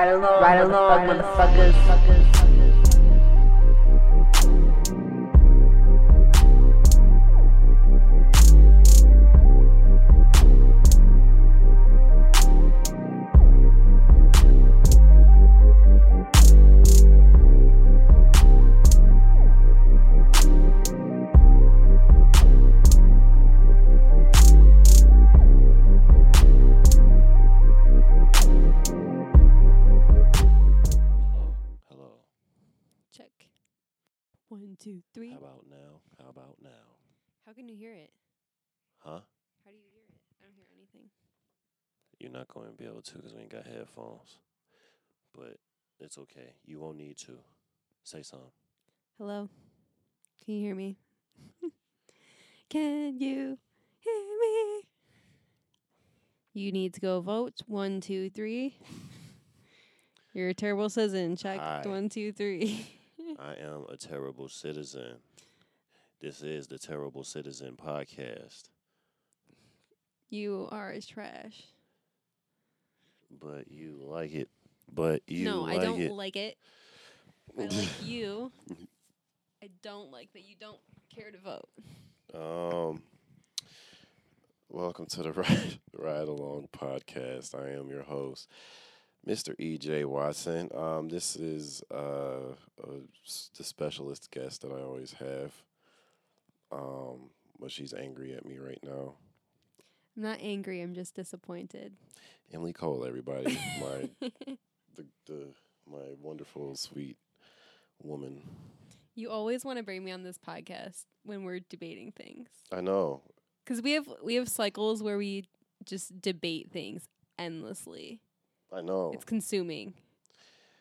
Right along, right along, motherfuckers. Hello, You're not going to be able to because we ain't got headphones. But it's okay. You won't need to. Say something. Hello? Can you hear me? can you hear me? You need to go vote. One, two, three. You're a terrible citizen. Check. Hi. One, two, three. I am a terrible citizen. This is the Terrible Citizen podcast. you are as trash. But you like it. But you no, like I don't it. like it. I like you. I don't like that you don't care to vote. Um, welcome to the Ride, Ride Along podcast. I am your host, Mr. E.J. Watson. Um, this is uh, s- the specialist guest that I always have. Um, but she's angry at me right now. I'm not angry. I'm just disappointed. Emily Cole, everybody, my the the my wonderful sweet woman. you always want to bring me on this podcast when we're debating things. I know. Cuz we have we have cycles where we just debate things endlessly. I know. It's consuming.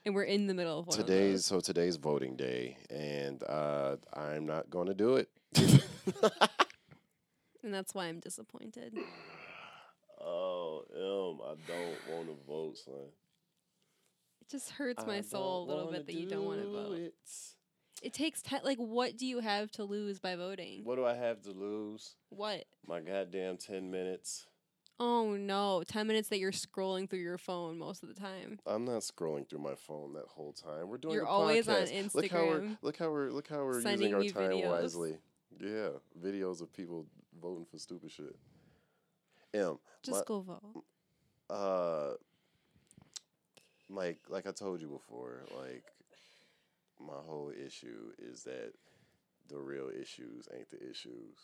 And we're in the middle of one Today's so today's voting day, and uh, I'm not going to do it. And that's why I'm disappointed. Em, I don't want to vote, son. It just hurts my I soul a little bit that you don't want to vote. It. It takes like what do you have to lose by voting? What do I have to lose? What? My goddamn ten minutes. Oh no, 10 minutes that you're scrolling through your phone most of the time. I'm not scrolling through my phone that whole time. We're doing. You're always on podcast. Look how we're Instagram look how we're look how we're using our time videos. wisely. Yeah, videos of people voting for stupid shit. M, Just my- go vote. Uh like like I told you before, like my whole issue is that the real issues ain't the issues.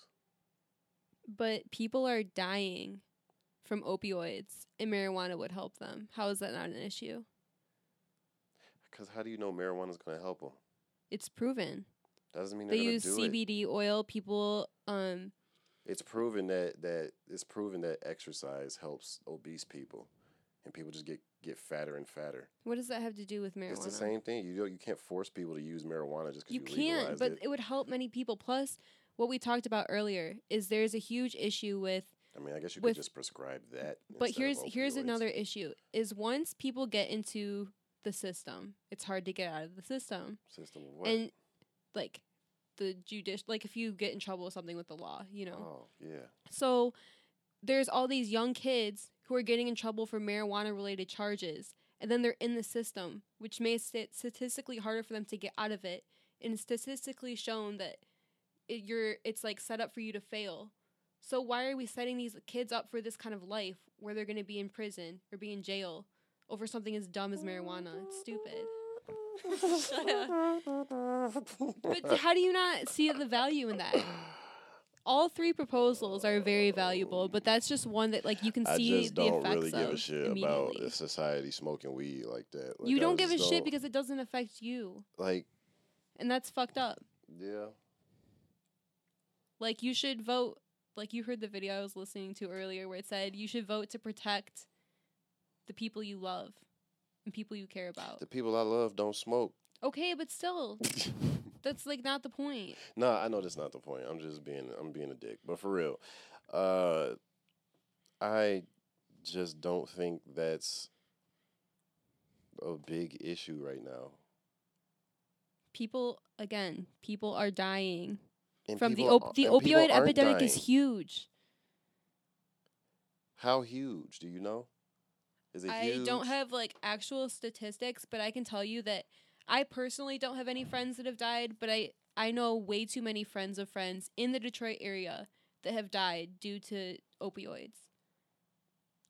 But people are dying from opioids, and marijuana would help them. How is that not an issue? Cuz how do you know marijuana is going to help them? It's proven. Doesn't mean They use do it. CBD oil. People, um, It's proven that that it's proven that exercise helps obese people and people just get get fatter and fatter. what does that have to do with marijuana? It's the same thing. You you can't force people to use marijuana just cuz You you, can't, but it. it would help many people. Plus, what we talked about earlier is there's a huge issue with I mean, I guess you with- could just prescribe that. But here's here's another issue: is once people get into the system, it's hard to get out of the system. system of what? And like the judicial, like if you get in trouble with something with the law, you know. Oh, yeah. So there's all these young kids who are getting in trouble for marijuana related charges, and then they're in the system, which makes it statistically harder for them to get out of it. And it's statistically shown that it, you're it's like set up for you to fail. So why are we setting these kids up for this kind of life where they're going to be in prison or be in jail over something as dumb as oh marijuana? It's stupid. But how do you not see the value in that? All three proposals are very valuable, but that's just one that like you can I see just the don't effects really give of a shit about society smoking weed like that. Like, you don't give a shit don't- because it doesn't affect you, like, and that's fucked up. yeah, Like you should vote. Like you heard the video I was listening to earlier where it said you should vote to protect the people you love and people you care about. the people I love don't smoke. Okay, but still, that's like not the point. no, I know that's not the point. I'm just being, I'm being a dick. But for real, uh, I just don't think that's a big issue right now. People again, people are dying And from the op- the are- opioid epidemic is huge. How huge? Do you know? Is I huge? don't have like actual statistics, but I can tell you that I personally don't have any friends that have died, but I I know way too many friends of friends in the Detroit area that have died due to opioids.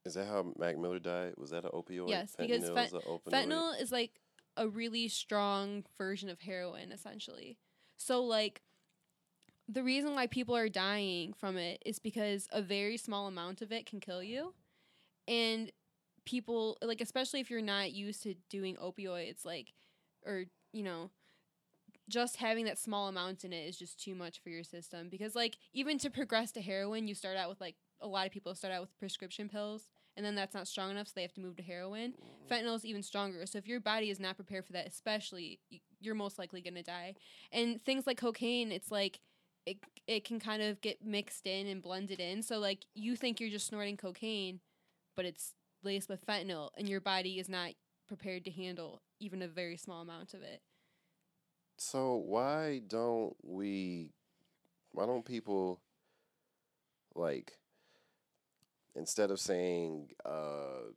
Is that how Mac Miller died? Was that an opioid? Yes, because Fentanyl fent- is opioid? Fentanyl is like a really strong version of heroin essentially. So like the reason why people are dying from it is because a very small amount of it can kill you. And people like especially if you're not used to doing opioids like or you know just having that small amount in it is just too much for your system because like even to progress to heroin you start out with like a lot of people start out with prescription pills and then that's not strong enough so they have to move to heroin mm. fentanyl is even stronger. So if your body is not prepared for that, especially, you're most likely going to die. And things like cocaine, it's like it it can kind of get mixed in and blended in. So like you think you're just snorting cocaine, but it's laced with fentanyl, and your body is not prepared to handle even a very small amount of it. So why don't we? Why don't people like instead of saying, uh,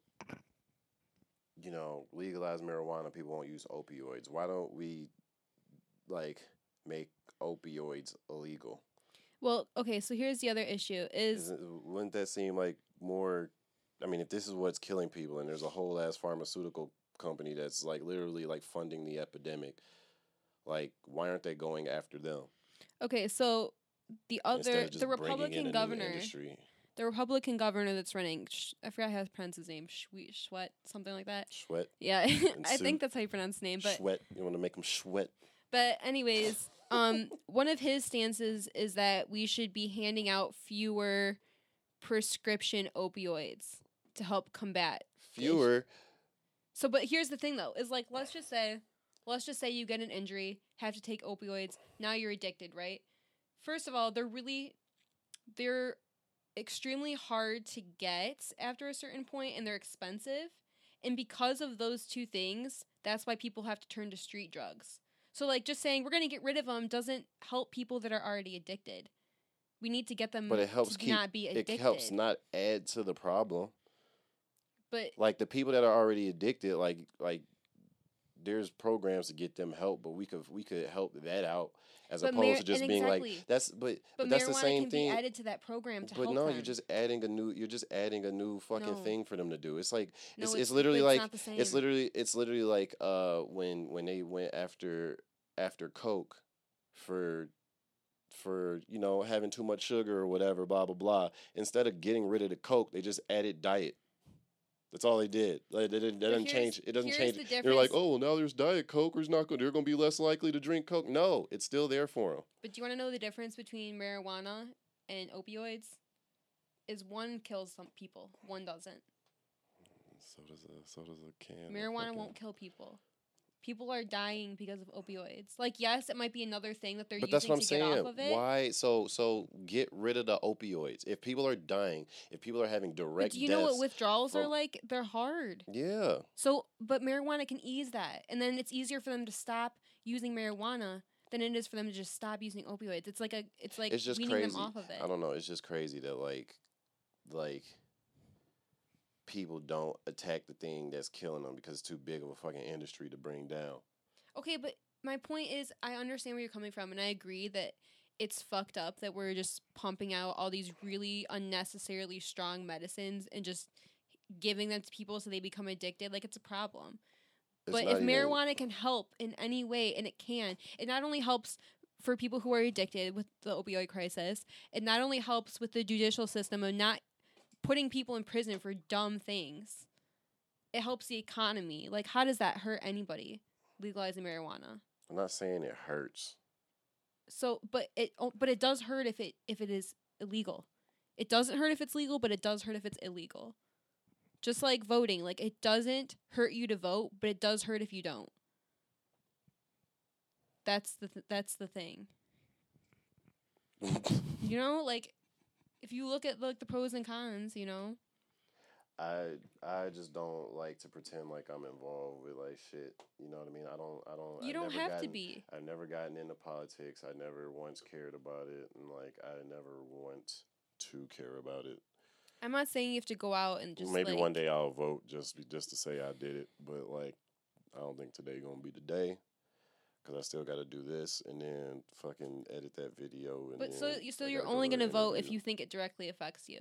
you know, legalize marijuana, people won't use opioids. Why don't we like make opioids illegal? Well, okay, so here's the other issue is Isn't, wouldn't that seem like more? I mean, if this is what's killing people, and there's a whole ass pharmaceutical company that's like literally like funding the epidemic, like why aren't they going after them? okay, so the other the bringing in a Republican governor industry? the Republican governor that's running I forgot how to pronounce his name Schwe- Schwet something like that. Sweat, Yeah, I think that's how you pronounce his name. But sweat. You want to make him sweat? but anyways, um, one of his stances is that we should be handing out fewer prescription opioids to help combat. Fewer. So, but here's the thing though: is like let's just say, let's just say you get an injury, have to take opioids. Now you're addicted, right? First of all, they're really, they're extremely hard to get after a certain point, and they're expensive. And because of those two things, that's why people have to turn to street drugs. So, like, just saying we're going to get rid of them doesn't help people that are already addicted. We need to get them But it helps to keep- not be addicted. It helps not add to the problem. But Like the people that are already addicted, like like there's programs to get them help, but we could we could help that out as But opposed mar- to just being exactly. like that's but but, but that's the same thing. added to that program to But no, them. you're just adding a new. You're just adding a new fucking No. thing for them to do. It's like no, it's, it's literally but like not the same. it's literally it's literally like uh when when they went after after Coke for for you know having too much sugar or whatever blah blah blah. Instead of getting rid of the Coke, they just added diet. That's all they did. Like, they didn't, that doesn't change. It doesn't change. the They're like, oh, well, now there's Diet Coke. There's not going. They're going to be less likely to drink Coke. No, it's still there for them. But do you want to know the difference between marijuana and opioids? Is one kills some people, one doesn't. So does a so does a can. Marijuana won't kill people. People are dying because of opioids. Like, yes, it might be another thing that they're But using that's what I'm to saying. off of it. Why? So so get rid of the opioids. If people are dying, if people are having But direct do you know what withdrawals are like? They're hard. yeah, So, but marijuana can ease that, and then it's easier for them to stop using marijuana than it is for them to just stop using opioids. It's like a, it's like it's just weaning crazy. them off of it. I don't know. It's just crazy that like, like, people don't attack the thing that's killing them because it's too big of a fucking industry to bring down. Okay, but my point is, I understand where you're coming from, and I agree that it's fucked up that we're just pumping out all these really unnecessarily strong medicines and just giving them to people so they become addicted. Like it's a problem. It's but if even- marijuana can help in any way, and it can, it not only helps for people who are addicted with the opioid crisis, it not only helps with the judicial system of not putting people in prison for dumb things. It helps the economy. Like, how does that hurt anybody? Legalizing marijuana. I'm not saying it hurts. So, but it oh, but it does hurt if it if it is illegal. It doesn't hurt if it's legal, but it does hurt if it's illegal. Just like voting, like it doesn't hurt you to vote, but it does hurt if you don't. That's the th- that's the thing. You know, like if you look at like the pros and cons, you know. I I just don't like to pretend like I'm involved with like shit. You know what I mean? I don't I don't. You I've don't have to be. I've never gotten into politics. I never once cared about it, and like I never want to care about it. I'm not saying you have to go out and just Maybe like, one day I'll vote just just to say I did it, but like I don't think today gonna be the day because I still got to do this and then fucking edit that video. And But so you so I you're only gonna vote if you think it directly affects you.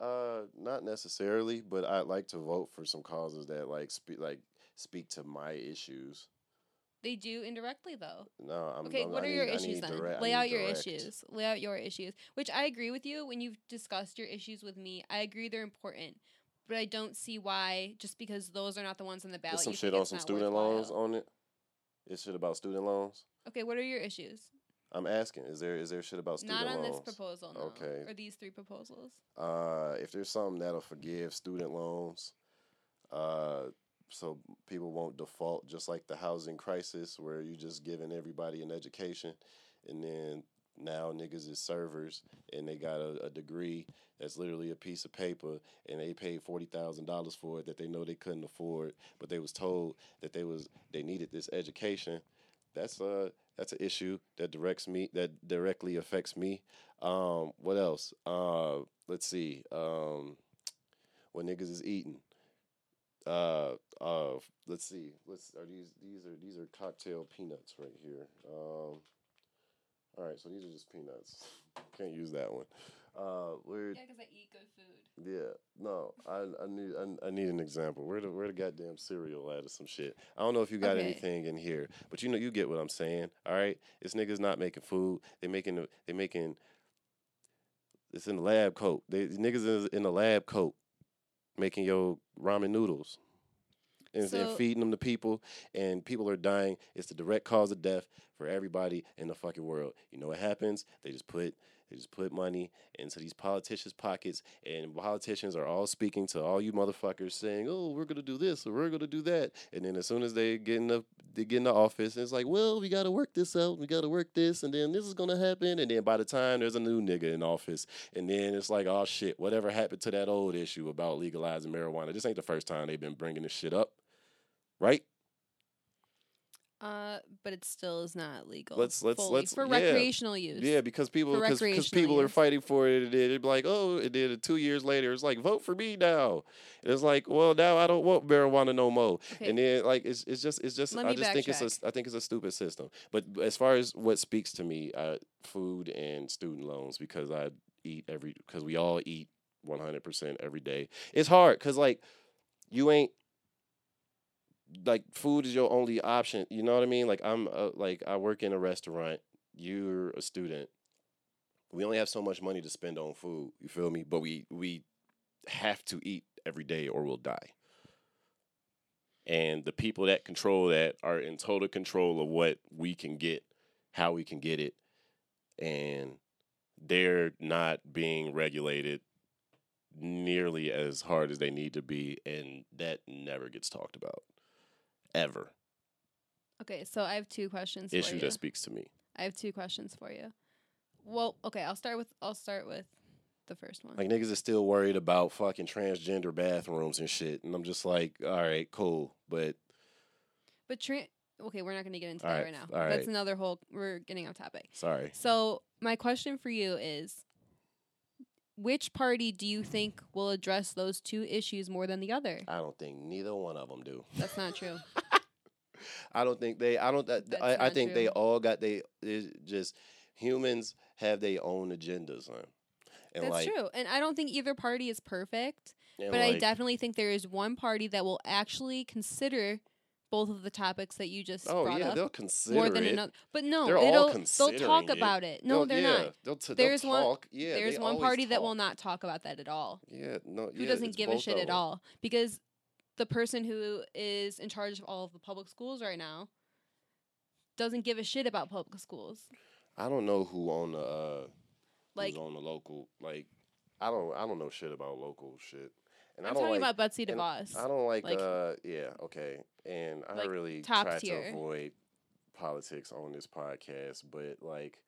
Uh, not necessarily, but I like to vote for some causes that like speak like speak to my issues. They do indirectly though. No, I'm Okay, I'm- what I are need- your issues then? direct- Lay out your direct. issues. Lay out your issues. Which I agree with you when you've discussed your issues with me. I agree they're important, but I don't see why just because those are not the ones on the ballot. There's some you shit on some student loans on it. It's shit about student loans. Okay, what are your issues? I'm asking, is there is there shit about student loans? Not on loans? this proposal, no. Okay. Or these three proposals. Uh, if there's something that'll forgive student loans, uh, so people won't default, just like the housing crisis, where you're just giving everybody an education, and then now niggas is servers and they got a, a degree that's literally a piece of paper, and they paid forty thousand dollars for it that they know they couldn't afford, but they was told that they was they needed this education. That's a that's an issue that directs me that directly affects me. Um, what else? Uh, let's see. Um, when niggas is eating. Uh, uh, let's see. Let's are these these are these are cocktail peanuts right here. Um, all right, so these are just peanuts. Can't use that one. Uh, where? Yeah, because I eat good food. Yeah, no, I I need I, I need an example. Where the where the goddamn cereal at or some shit. I don't know if you got Okay. anything in here, but you know you get what I'm saying. All right, it's niggas not making food. They making the- they making. It's in the lab coat. They niggas is in the lab coat, making your ramen noodles. And, So- feeding them to people, and people are dying. It's the direct cause of death for everybody in the fucking world. You know what happens? They just put they just put money into these politicians' pockets, and politicians are all speaking to all you motherfuckers, saying, "Oh, we're gonna do this or we're gonna do that," and then as soon as they get in the they get in the office, it's like, "Well, we gotta work this out, we gotta work this, and then this is gonna happen," and then by the time there's a new nigga in office, and then it's like, "Oh shit, whatever happened to that old issue about legalizing marijuana? This ain't the first time they've been bringing this shit up, right?" Uh, but it still is not legal. Let's- let's- fully let's- for yeah. recreational use. Yeah, because people because people are fighting for it. And they'd be like, oh, it did two years later. It's like vote for me now. And it's like, well, now I don't want marijuana no more. Okay. And then like it's it's just it's just Let I just think it's a I think it's a stupid system. But as far as what speaks to me, uh, food and student loans because I eat every because we all eat one hundred percent every day. It's hard because like you ain't like food is your only option. You know what I mean? Like I'm uh, like I work in a restaurant. You're a student. We only have so much money to spend on food. You feel me? But we we have to eat every day or we'll die. And the people that control that are in total control of what we can get, how we can get it, and they're not being regulated nearly as hard as they need to be, and that never gets talked about, ever. Okay, so I have two questions for Issue that speaks to me. I have two questions for you. Well, okay, I'll start with I'll start with the first one. Like niggas is still worried about fucking transgender bathrooms and shit, and I'm just like, all right, cool, but But tra- okay, we're not going to get into All that right, right now. That's right. another whole. We're getting off topic. sorry. So my question for you is, which party do you think will address those two issues more than the other? I don't think neither one of them do. That's not true. I don't think they. I don't. That, I, I not think they all got they. Just humans have their own agendas, huh? And That's like, true. And I don't think either party is perfect, but I definitely think there is one party that will actually consider both of the topics that you just Oh brought yeah, up they'll consider more than it. another. But no, They're all it'll they'll talk it. about it. No, They'll- they're yeah, not. They'll t- There's they'll one- talk. Yeah, There's one party that will not talk about that at all. Yeah, no. Who yeah, doesn't give a shit at all because the person who is in charge of all of the public schools right now doesn't give a shit about public schools. I don't know who on the uh, Like on the local. Like, I don't. I don't know shit about local shit. And I'm I don't talking like, about Betsy DeVos. I don't like, Like- uh yeah, okay. And I Like, really try tier. to avoid politics on this podcast, but like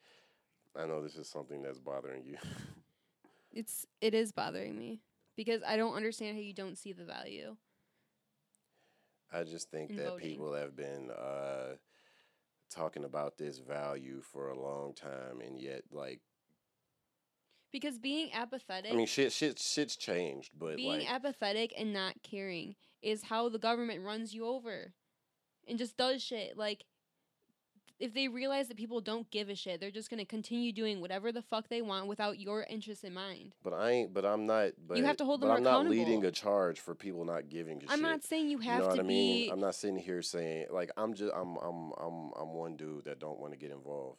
I know this is something that's bothering you. It's it is bothering me because I don't understand how you don't see the value. I just think In that people have been uh talking about this value for a long time and yet like because being apathetic I mean, shit, shit, shit's changed, but being like, apathetic and not caring is how the government runs you over and just does shit like if they realize that people don't give a shit they're just going to continue doing whatever the fuck they want without your interest in mind but I ain't, but I'm not. But you have to hold them I'm not leading a charge for people not giving i'm shit. not saying you have you know to what I mean? be I'm not sitting here saying like I'm just I'm I'm I'm I'm one dude that don't want to get involved.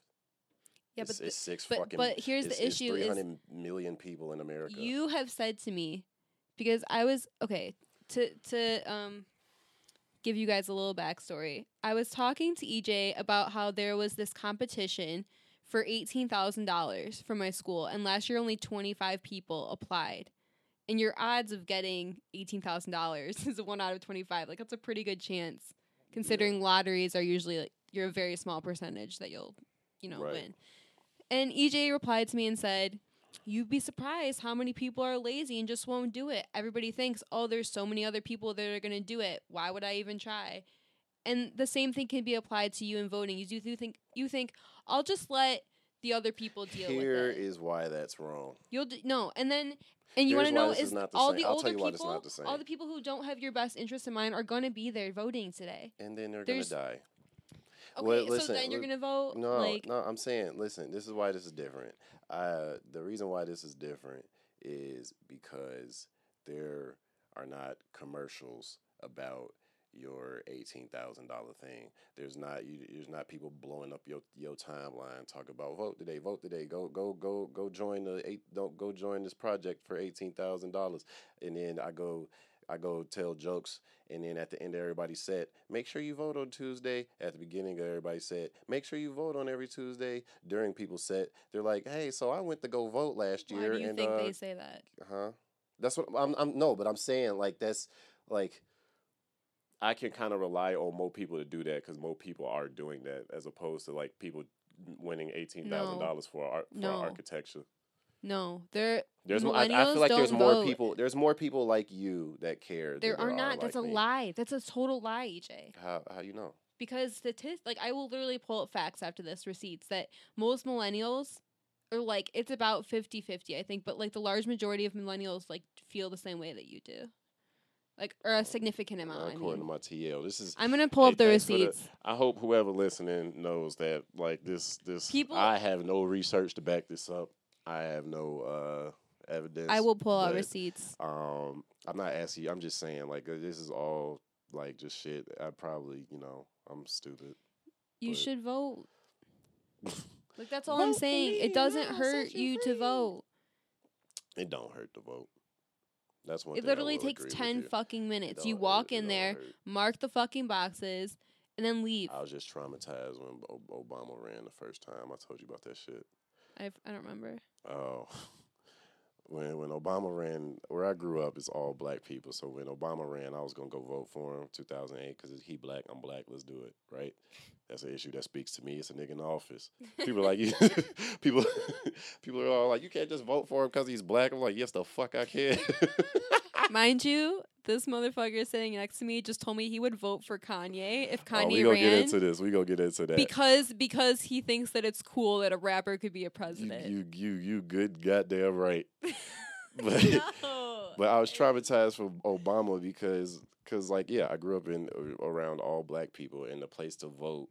yeah it's, but it's six but, fucking. but here's the issue is 300 million people in America. you have said to me because I was okay to to um give you guys a little backstory. I was talking to EJ about how there was this competition for eighteen thousand dollars for my school, and last year only twenty five people applied. And your odds of getting eighteen thousand dollars is a one out of twenty five. Like that's a pretty good chance, considering lotteries are usually like you're a very small percentage that you'll, you know, Right. win. And EJ replied to me and said, You'd be surprised how many people are lazy and just won't do it. Everybody thinks, oh, there's so many other people that are going to do it. Why would I even try? And the same thing can be applied to you in voting. You do think you think I'll just let the other people deal Here with it. is why that's wrong. You'll d- no, and then and you want to know is is all same. the I'll older tell you why people, not the all the people who don't have your best interest in mind are going to be there voting today. And then they're gonna die. Okay, Well, so listen, then you're going to vote No, like no, I'm saying, listen, this is why this is different. Uh, the reason why this is different is because there are not commercials about your eighteen thousand dollar thing. There's not you. There's not people blowing up your your timeline talking about vote today, vote today, go go go go join the eight. Don't go join this project for eighteen thousand dollars. And then I go. I go tell jokes, and then at the end of everybody's set, make sure you vote on Tuesday. At the beginning of everybody's set, make sure you vote on every Tuesday. During people's set, they're like, "Hey, so I went to go vote last year." why do you and think uh, they say that? Huh? That's what I'm. I'm no, but I'm saying like that's like I can kind of rely on more people to do that because more people are doing that as opposed to like people winning eighteen thousand dollars for art for No. architecture. No, they're There's more, I, I feel like there's more vote. people. There's more people like you that care. than there are not. That's a me. lie. That's a total lie, EJ. How how you know? because statistics like i will literally pull up facts after this receipts that most millennials are like it's about 50-50 i think but like the large majority of millennials like feel the same way that you do like or a significant amount I According mean. to my TL, this is. i'm gonna pull Hey, up the for the- receipts I hope whoever listening knows that like this this People- I have no research to back this up. I have no uh evidence. i will pull out receipts Um, I'm not asking you. I'm just saying like uh, this is all like just shit. I probably you know I'm stupid. you but- should vote like that's all i'm saying me, it doesn't yeah, hurt you you to vote It don't hurt to vote. That's one. it thing I literally will takes agree 10 fucking minutes you walk it in there hurt. mark the fucking boxes and then leave I was just traumatized when Obama ran the first time. I told you about that shit. I've, i don't remember Oh, when when Obama ran, where I grew up is all black people. So when Obama ran, I was gonna go vote for him, 2008, because he black, I'm black. Let's do it, right? That's an issue that speaks to me. It's a nigga in the office. People like you. people, people are all like, you can't just vote for him because he's black. I'm like, yes, the fuck I can. Mind you, this motherfucker sitting next to me just told me he would vote for Kanye if Kanye oh, we gonna ran get into this. We gonna get into that. because because he thinks that it's cool that a rapper could be a president. you, you, you, good goddamn right. But no. But I was traumatized for Obama because, cause like, yeah, I grew up in uh, around all black people, and the place to vote,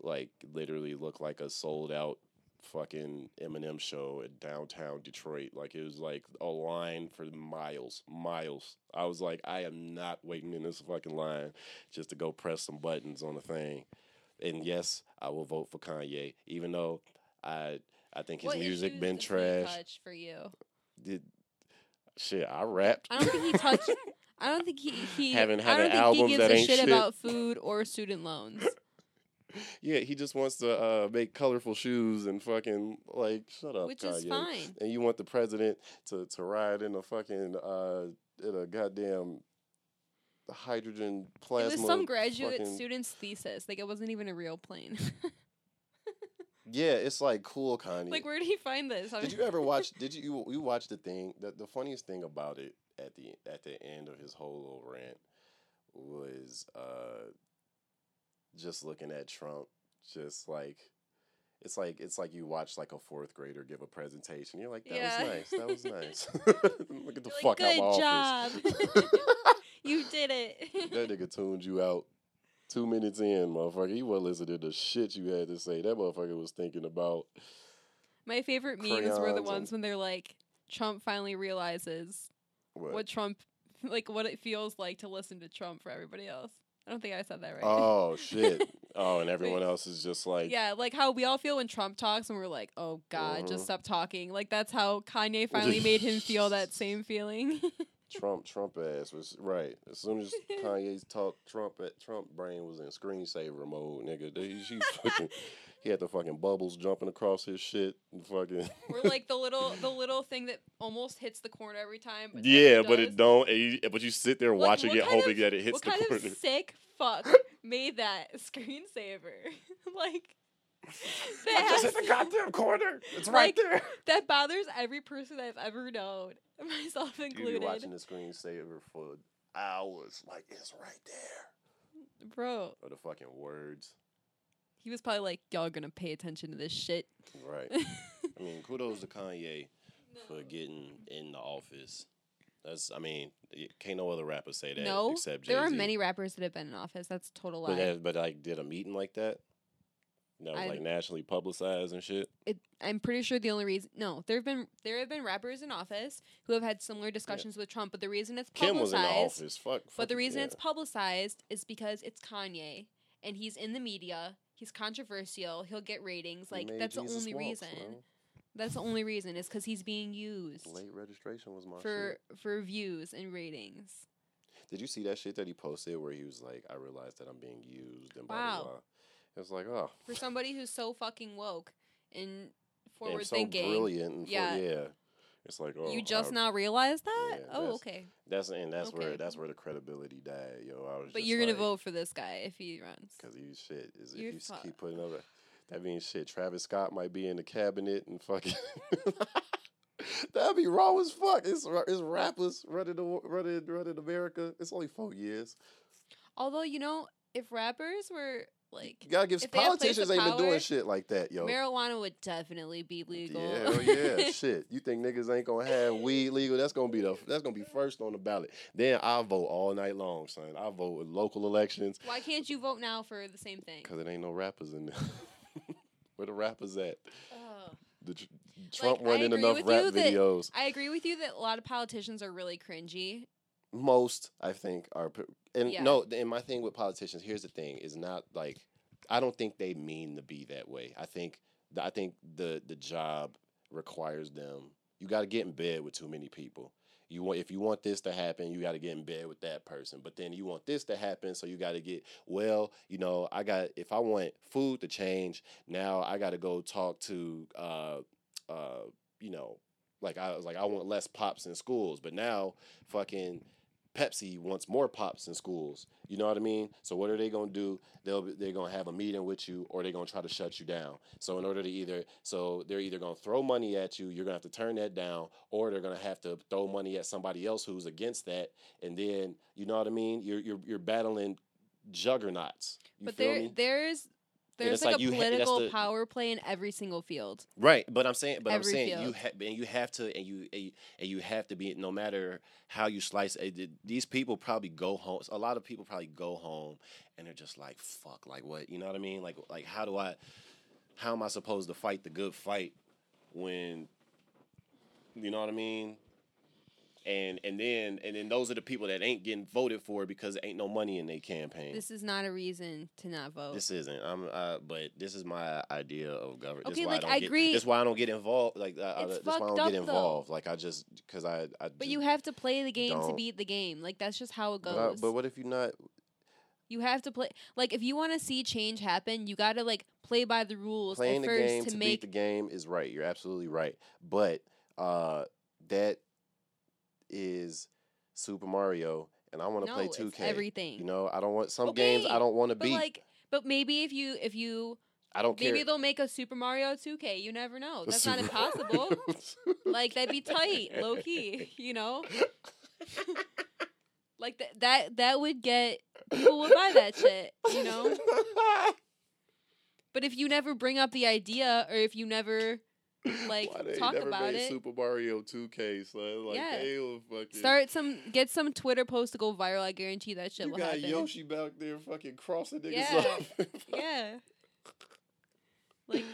like, literally looked like a sold out fucking Eminem show at downtown Detroit. Like, it was like a line for miles, miles. I was like, I am not waiting in this fucking line just to go press some buttons on the thing. And yes, I will vote for Kanye, even though I I think his What music been trash. touch for you. Did shit? I rapped. I don't think he touched. I don't think he he. Haven't I had don't an think album he gives that a ain't shit, shit. about food or student loans. Yeah, he just wants to uh, make colorful shoes and fucking like shut up, Which is fine. And you want the president to to ride in a fucking uh in a goddamn hydrogen plasma. it was some graduate student's thesis. Like it wasn't even a real plane. Yeah, it's like cool, Kanye. like where did he find this? I did mean- you ever watch? Did you you, you watch the thing? The, the funniest thing about it at the at the end of his whole little rant was uh just looking at Trump, just like It's like it's like you watch like a fourth grader give a presentation. You're like, that Yeah. was nice. That was nice. Look at the You're fuck like, out my Good office. job. you did it. that nigga tuned you out two minutes in, motherfucker. He wasn't listening to shit you had to say. That motherfucker was thinking about My favorite memes were the ones when they're like, Trump finally realizes what. what Trump, like what it feels like to listen to Trump for everybody else. I don't think I said that right. Oh shit. Oh, and everyone else is just like yeah, like how we all feel when Trump talks and we're like, oh God, Mhm. just stop talking. Like that's how Kanye finally made him feel that same feeling. Trump Trump ass was right. As soon as Kanye's talked Trump at Trump brain was in screensaver mode, nigga. They, she fucking he had the fucking bubbles jumping across his shit and fucking or like the little the little thing that almost hits the corner every time. But never Yeah, but it don't but you sit there Like, watching it hoping of- that it hits what the kind corner. of sick fuck made that screensaver? like that, I just hit the goddamn corner. It's Like, right there. that bothers every person I've ever known, myself included. You be included. watching the screensaver for hours, like it's right there. Bro, Or the fucking words. He was probably like, "Y'all gonna pay attention to this shit." Right. I mean, kudos to Kanye for getting in the office. That's, I mean, can't no other rapper say that no, except Jay there are many rappers that have been in office. That's a total lie. But, that, but like, did a meeting like that? That was I- like nationally publicized and shit. it, I'm pretty sure the only reason no, there have been there have been rappers in office who have had similar discussions with Trump, but the reason it's publicized, Kim was in the office. Fuck. but the reason yeah. it's publicized is because it's Kanye and he's in the media. He's controversial. He'll get ratings. Like that's the only walks, reason. man. That's the only reason is because he's being used Late registration was my for shit. for views and ratings. Did you see that shit that he posted where he was like, "I realized that I'm being used," and blah Wow. blah blah. It was like, oh, For somebody who's so fucking woke and and forward so thinking, brilliant. And Yeah. yeah, yeah. It's like, oh, you just I- now realized that? Yeah, oh, okay. That's and that's Okay. where that's where the credibility died, yo. I was. But you're gonna vote for this guy if he runs. Cause you shit is if you keep putting up, that means shit. Travis Scott might be in the cabinet and fucking. That'd be raw as fuck. It's it's rappers running the running running America. It's only four years. Although you know, if rappers were like You gotta give If they have place politicians ain't been doing shit like that, yo. marijuana would definitely be legal. Yeah, hell yeah, shit. You think niggas ain't gonna have weed legal? That's gonna be the that's gonna be first on the ballot. Then I'll vote all night long, son. I'll vote in local elections Why can't you vote now for the same thing? because it ain't no rappers in there. Where the rappers at? Ugh. The tr- Trump I running enough rap you that- videos. I agree with you that a lot of politicians are really cringy. Most, I think, are. And Yeah. no, and my thing with politicians, here's the thing: is not like I don't think they mean to be that way. I think th- I think the the job requires them. You got to get in bed with too many people. You want if you want this to happen, you got to get in bed with that person. But then you want this to happen, so you got to get well. You know, I got if I want food to change, now I got to go talk to, uh, uh, you know, like I was like I want less pops in schools, but now fucking Pepsi wants more pops in schools. You know what I mean? So what are they gonna do? They'll be- they're gonna have a meeting with you, or they're gonna try to shut you down. So in order to either, so they're either gonna throw money at you, you're gonna have to turn that down, or they're gonna have to throw money at somebody else who's against that, and then you know what I mean? You're you're you're battling juggernauts. You but there me? there's there's like, like a you ha- political the- power play in every single field. Right, but I'm saying, but Every I'm saying you field. have, and you have to, and you, and you, have to be. No matter how you slice eh, it, these people probably go home. A lot of people probably go home, and they're just like, "Fuck, like what?" You know what I mean? Like, like how do I, how am I supposed to fight the good fight when, you know what I mean? And and then and then those are the people that ain't getting voted for because there ain't no money in their campaign. This is not a reason to not vote. This isn't. I'm. Uh, but this is my idea of government. Okay, like, I, don't I get, agree. This why I don't get involved. Like, uh, uh, It's this why I don't get up, though. involved. Like, I just because I. I but you have to play the game to don't. beat the game. Like that's just how it But, goes. I, but what if you're not? you have to play like if you want to see change happen, you got to like play by the rules Playing the first game to to beat the game is right. You're absolutely right. But uh, that is Super Mario, and I want to no, play 2K. everything. You know, I don't want some games. I don't want to beat. like but maybe if you if you I don't care. maybe they'll make a Super Mario 2K. You never know. That's not impossible. like that'd be tight, low key, you know? like that that that would get people would buy that shit, you know? But if you never bring up the idea, or if you never like, talk never about it. Super Mario 2K, son. Like Yeah. they will fucking start some, get some Twitter post to go viral, I guarantee that shit You will got happen. Yoshi back there fucking crossing niggas Yeah. up. Yeah. Like,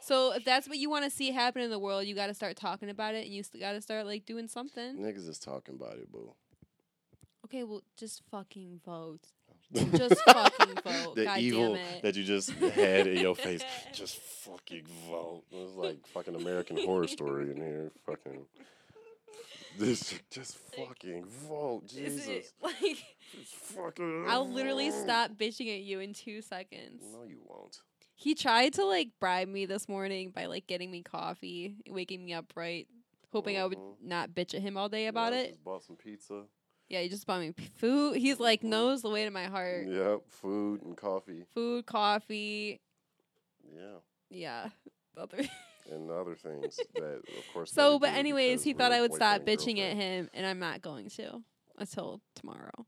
so if that's what you want to see happen in the world, you got to start talking about it, and you got to start like doing something. Niggas is talking about it, boo. Okay, well, just fucking vote. Just fucking vote. the God evil that you just had in your face. Just fucking vote. It was like fucking American Horror Story in here. Fucking. This just fucking vote, Is Jesus. it like fucking. I'll literally stop bitching at you in two seconds. No, you won't. He tried to like bribe me this morning by like getting me coffee, waking me up right, hoping I would Mhm. not bitch at him all day about Yeah, it. Just bought some pizza. Yeah, he just bought me food. He's like Mhm. knows the way to my heart. Yep, food and coffee. Food, coffee, Yeah, yeah. Other and other things that, of course. so, but anyways, he thought I would stop bitching at him, and I'm not going to until tomorrow.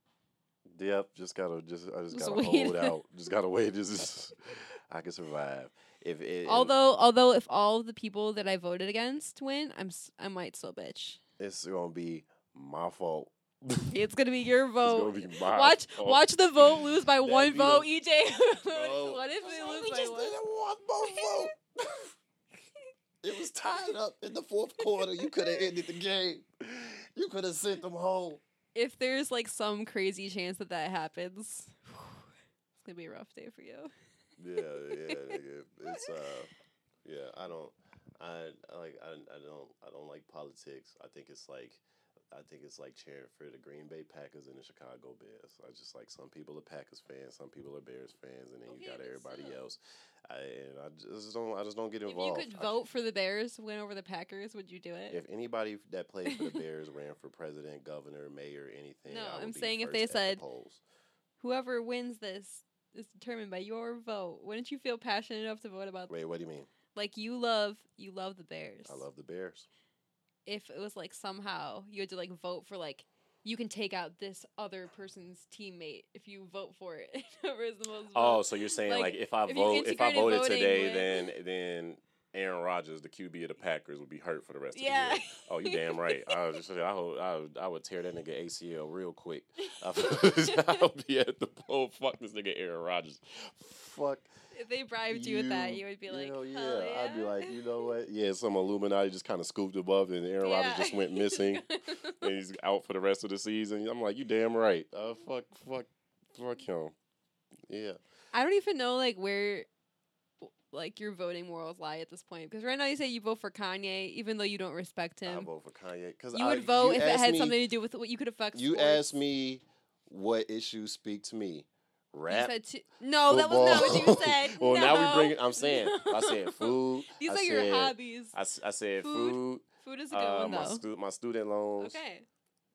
Yep, just gotta just I just, Just gotta wait. hold out. Just gotta wait. Just, I can survive. If it, Although, although if all of the people that I voted against win, I'm I might still bitch. it's gonna be my fault. It's gonna be your It's gonna vote. be my Watch, fault. watch the vote lose by That'd one vote, the- EJ. Bro, what if we they lose by just one? did one more vote. it was tied up in the fourth quarter. You could have ended the game. You could have sent them home. If there's like some crazy chance that that happens, it's gonna be a rough day for you. Yeah, yeah, nigga. It's uh, yeah. I don't, I, I like, I, I don't, I don't like politics. I think it's like, I think it's like cheering for the Green Bay Packers and the Chicago Bears. I just like some people are Packers fans, some people are Bears fans, and then you got everybody still. else. I, and I just don't, I just don't get involved. If you could vote for the Bears, win over the Packers, would you do it? if anybody that played for the Bears ran for president, governor, mayor, anything, No, I'm saying if they the said- polls. Whoever wins this is determined by your vote. Wouldn't you feel passionate enough to vote about? Wait, what do you mean? Like you love, you love the Bears. I love the Bears. If it was like somehow you had to like vote for like you can take out this other person's teammate if you vote for it. Oh, so you're saying Like, like, if I if vote, if I voted today, with- then then Aaron Rodgers, the QB of the Packers, would be hurt for the rest of yeah. the year. Oh, you damn right. I was just I would, I would, I would tear that nigga ACL real quick. I would be at the oh fuck this nigga Aaron Rodgers. Fuck if they bribed you, with that, you would be like, hell yeah. Hell yeah. I'd be like, you know what? Yeah, some Illuminati just kind of scooped above, and Aaron Yeah. Rodgers just went missing, and he's out for the rest of the season. I'm like, you damn right. Uh, fuck, fuck, fuck him. Yeah. I don't even know like where like your voting morals lie at this point because right now you say you vote for Kanye even though you don't respect him. I vote for Kanye because You would vote if it had something to do with what you could affect. You sports. asked me what issues speak to me. Rap. two- no, that was not what you said. well, now we bring it. I'm saying. I said food. These I are said, your hobbies. I said Food, food. Food is a good uh, one my, though. stu- my student loans. Okay.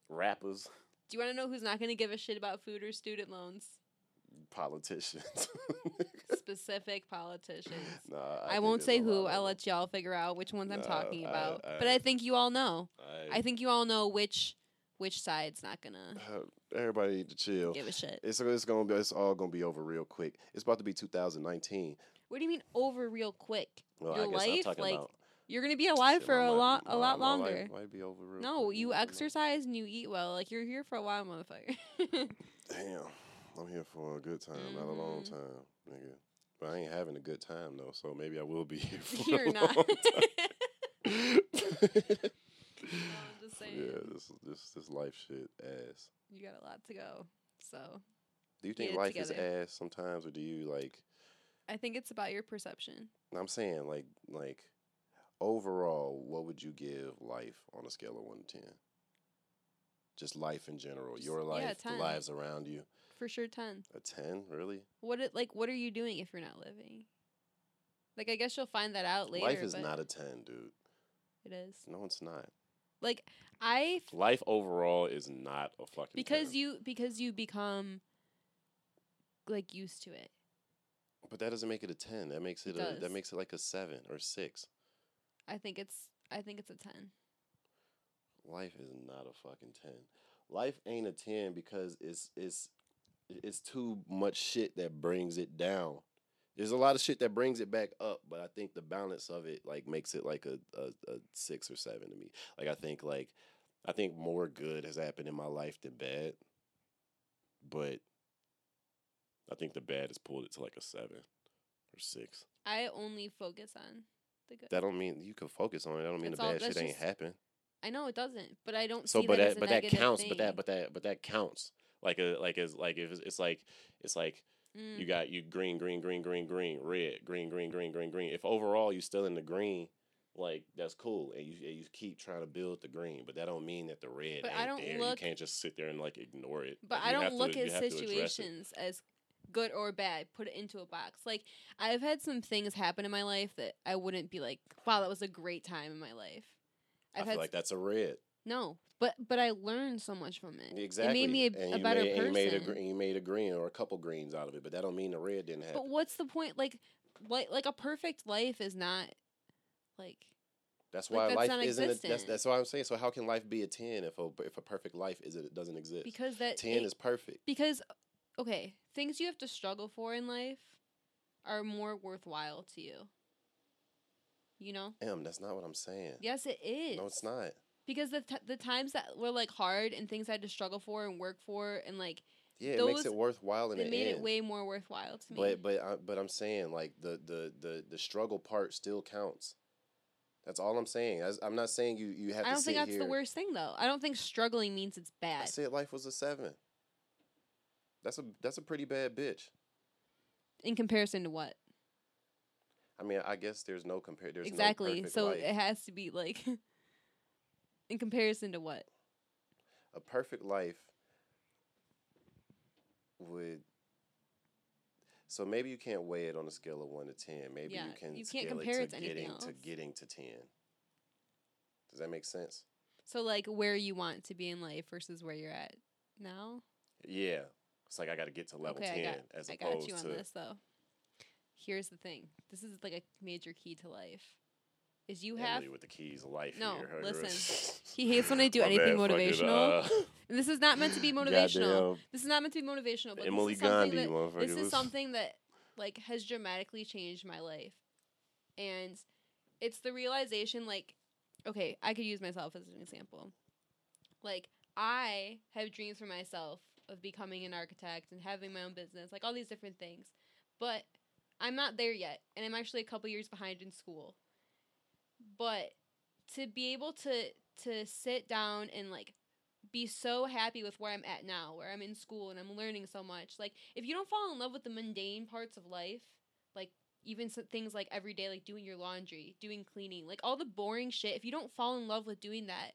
Rappers. Do you want to know who's not going to give a shit about food or student loans? Politicians. Specific politicians. nah, I, think won't say who. I'll let y'all figure out which ones I'm talking I- about. I- but I think you all know. I think you all know which which side's not gonna Uh, everybody need to chill. give a shit. It's it's gonna be it's all gonna be over real quick. It's about to be 2019. What do you mean over real quick? Well, Your I guess I'm life, talking like, about You're gonna be alive for a lot a lot longer. Might be over real No, quick, you exercise and you eat well. Like you're here for a while, motherfucker. Damn, I'm here for a good time, not a long Mhm. time, nigga. But I ain't having a good time though, so maybe I will be here for You're a not. long time. I'm just saying. yeah, this this this life shit ass. You got a lot to go. So Do you think life is ass sometimes, or do you like? I think it's about your perception. I'm saying like like overall, what would you give life on a scale of one to ten? Just life in general, your yeah, life, the lives around you. For sure ten. A ten, really? What it like what are you doing if you're not living? Like I guess you'll find that out later. life is not a ten, dude. it is. No, it's not. Like I f- Life overall is not a fucking because 10. you because you become like used to it. But that doesn't make it a ten. That makes it, It a does. that makes it like a seven or six. I think it's I think it's a 10. Life is not a fucking ten. Life ain't a ten because it's it's it's too much shit that brings it down. There's a lot of shit that brings it back up, but I think the balance of it like makes it like a, a, a six or seven to me. Like I think like I think more good has happened in my life than bad. But I think the bad has pulled it to like a seven or six. I only focus on the good. That don't mean you can focus on it. That don't mean the all- bad shit ain't happen. I know it doesn't, but I don't So, see but that, as that, but that counts. But that, but that, but that counts. Like a, like it's like if it's, it's like, it's like Mm. you got you green, green, green, green, green, red, green, green, green, green, green. If overall you're still in the green, like that's cool, and you and you keep trying to build the green, but that don't mean that the red But ain't I don't there. look- you can't just sit there and like ignore it. But Like, I don't to- look at have to address it. situations as good or bad. Put it into a box. Like I've had some things happen in my life that I wouldn't be like, "Wow, that was a great time in my life." I I've feel had like that's a red. No, but but I learned so much from it. Exactly. It made me a, a better made, and person. you made a green, you made a green or a couple greens out of it, but that don't mean the red didn't happen. But what's the point? Like, like, like a perfect life is not like That's like, why that's life isn't. A, that's that's what I'm saying. So how can life be a ten if a if a perfect life is it doesn't exist? because that ten it- is perfect. because okay, things you have to struggle for in life are more worthwhile to you. You know? Em, that's not what I'm saying. Yes, it is. No, it's not. Because the t- the times that were like hard and things I had to struggle for and work for and like Yeah, it makes Those- it worthwhile in they the made end. it way more worthwhile to me. But but I, but I'm saying like the the the the struggle part still counts. That's all I'm saying. I'm not saying you you have to. I don't think that's here. the worst thing though. I don't think struggling means it's bad. I said life was a seven. That's a that's a pretty bad bitch. In comparison to what? I mean, I guess there's no compare. There's exactly. No so life. it has to be like in comparison to what? a perfect life would. So maybe you can't weigh it on a scale of one to ten. Maybe Yeah, you can. you can't scale compare it it to to anything getting to getting to ten. Does that make sense? So like where you want to be in life versus where you're at now. Yeah. It's like I got to get to level okay, ten I got as I opposed got you on to this though. Here's the thing. This is like a major key to life. Is you have Emily with the keys of life. No, here. listen. he hates when I do anything bad, fucking, motivational. uh, And this is not meant to be motivational. This is not meant to be motivational, but Emily this is something Gandhi, that this is something that like has dramatically changed my life. And it's the realization like okay, I could use myself as an example. Like I have dreams for myself of becoming an architect and having my own business, like all these different things. But I'm not there yet, and I'm actually a couple years behind in school. But to be able to to sit down and like be so happy with where I'm at now, where I'm in school and I'm learning so much. Like if you don't fall in love with the mundane parts of life, like even things like every day like doing your laundry, doing cleaning, like all the boring shit, if you don't fall in love with doing that,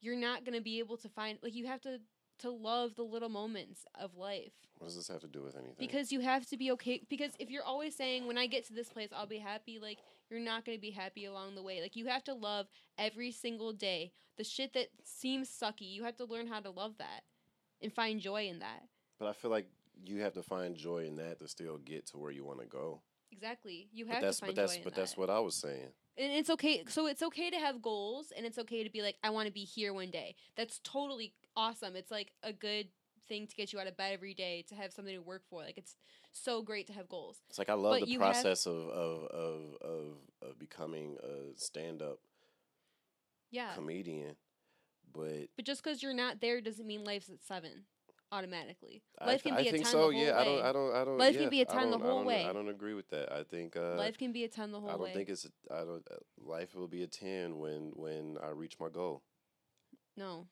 you're not going to be able to find like you have to to love the little moments of life What does this have to do with anything? because you have to be okay because if you're always saying when i get to this place i'll be happy like you're not going to be happy along the way. Like you have to love every single day the shit that seems sucky. You have to learn how to love that and find joy in that. But I feel like you have to find joy in that to still get to where you want to go. exactly. You But have that's to find but that's joy in but that. that's what I was saying. and it's okay so it's okay to have goals and it's okay to be like i want to be here one day. That's totally awesome. It's like a good thing to get you out of bed every day to have something to work for. Like it's so great to have goals It's like I love But the you have- process of, of of of of becoming a stand up yeah comedian, but But just because you're not there doesn't mean life's at seven automatically. Life can I be a think 10 so. the whole yeah, I don't. I don't. I don't. Life can be a I 10 the I whole don't- way. I don't agree with that. I think uh, life can be a ten the whole way. I don't way. think it's. A, I don't. Uh, life will be a ten when when I reach my goal. no.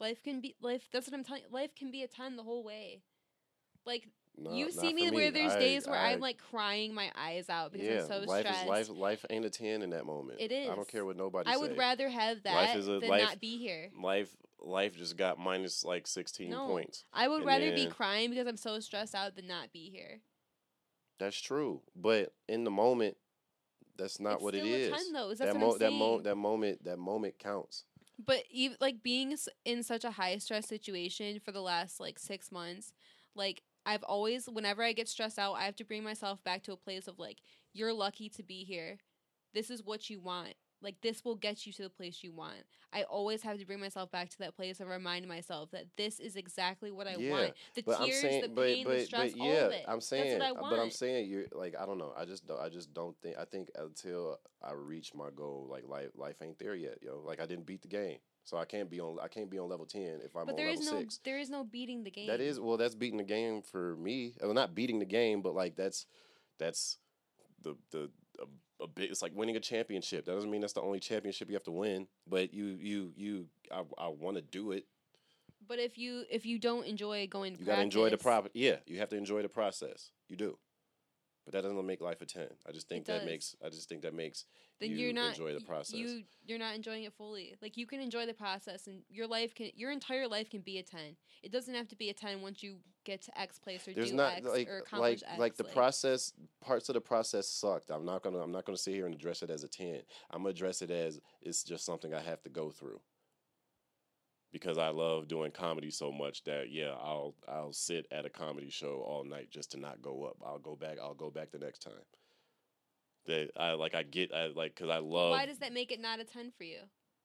Life can be life. That's what I'm telling. you. Life can be a ten the whole way. Like No, you see for me where there's I- days where I- I'm like crying my eyes out because yeah, I'm so life stressed. is life. Life ain't a ten in that moment. It is. I don't care what nobody. I say. would rather have that Life is a- than life- not be here. Life life just got minus like sixteen No. points. I would and rather be crying because I'm so stressed out than not be here. That's true, but in the moment, that's not It's what it is. 10 though. That mo- that mo- that moment that moment counts. But even like being in such a high stress situation for the last like six months, like I've always, whenever I get stressed out, I have to bring myself back to a place of like, you're lucky to be here. This is what you want. like this will get you to the place you want. I always have to bring myself back to that place and remind myself that this is exactly what I Yeah, want. The But I'm tears, saying, the but pain, but the stress, but all yeah, of it. I'm saying, That's what I want. but I'm saying you're like I don't know. I just don't. I just don't think. I think until I reach my goal, like life, life ain't there yet. Yo, like I didn't beat the game, so I can't be on. I can't be on level ten if I'm but on there level is no six. there is no beating the game. That is well, that's beating the game for me. Well, not beating the game, but like that's that's the the a, a big. It's like winning a championship. That doesn't mean that's the only championship you have to win. But you you you I I want to do it. But if you if you don't enjoy going to You got to enjoy the prop. Yeah, you have to enjoy the process. You do. But that doesn't make life a ten. I just think that does. makes. I just think that makes then you you're not enjoy the process. You you're not enjoying it fully. Like you can enjoy the process, and your life can your entire life can be a ten. It doesn't have to be a ten once you get to X place or There's do not X like or like accomplish X. like the process. Parts of the process sucked. I'm not gonna. I'm not gonna sit here and address it as a ten. I'm gonna address it as it's just something I have to go through. Because I love doing comedy so much that yeah, I'll I'll sit at a comedy show all night just to not go up. I'll go back. I'll go back the next time. That I like. I get. I like because I love. Why does that make it not a ten for you?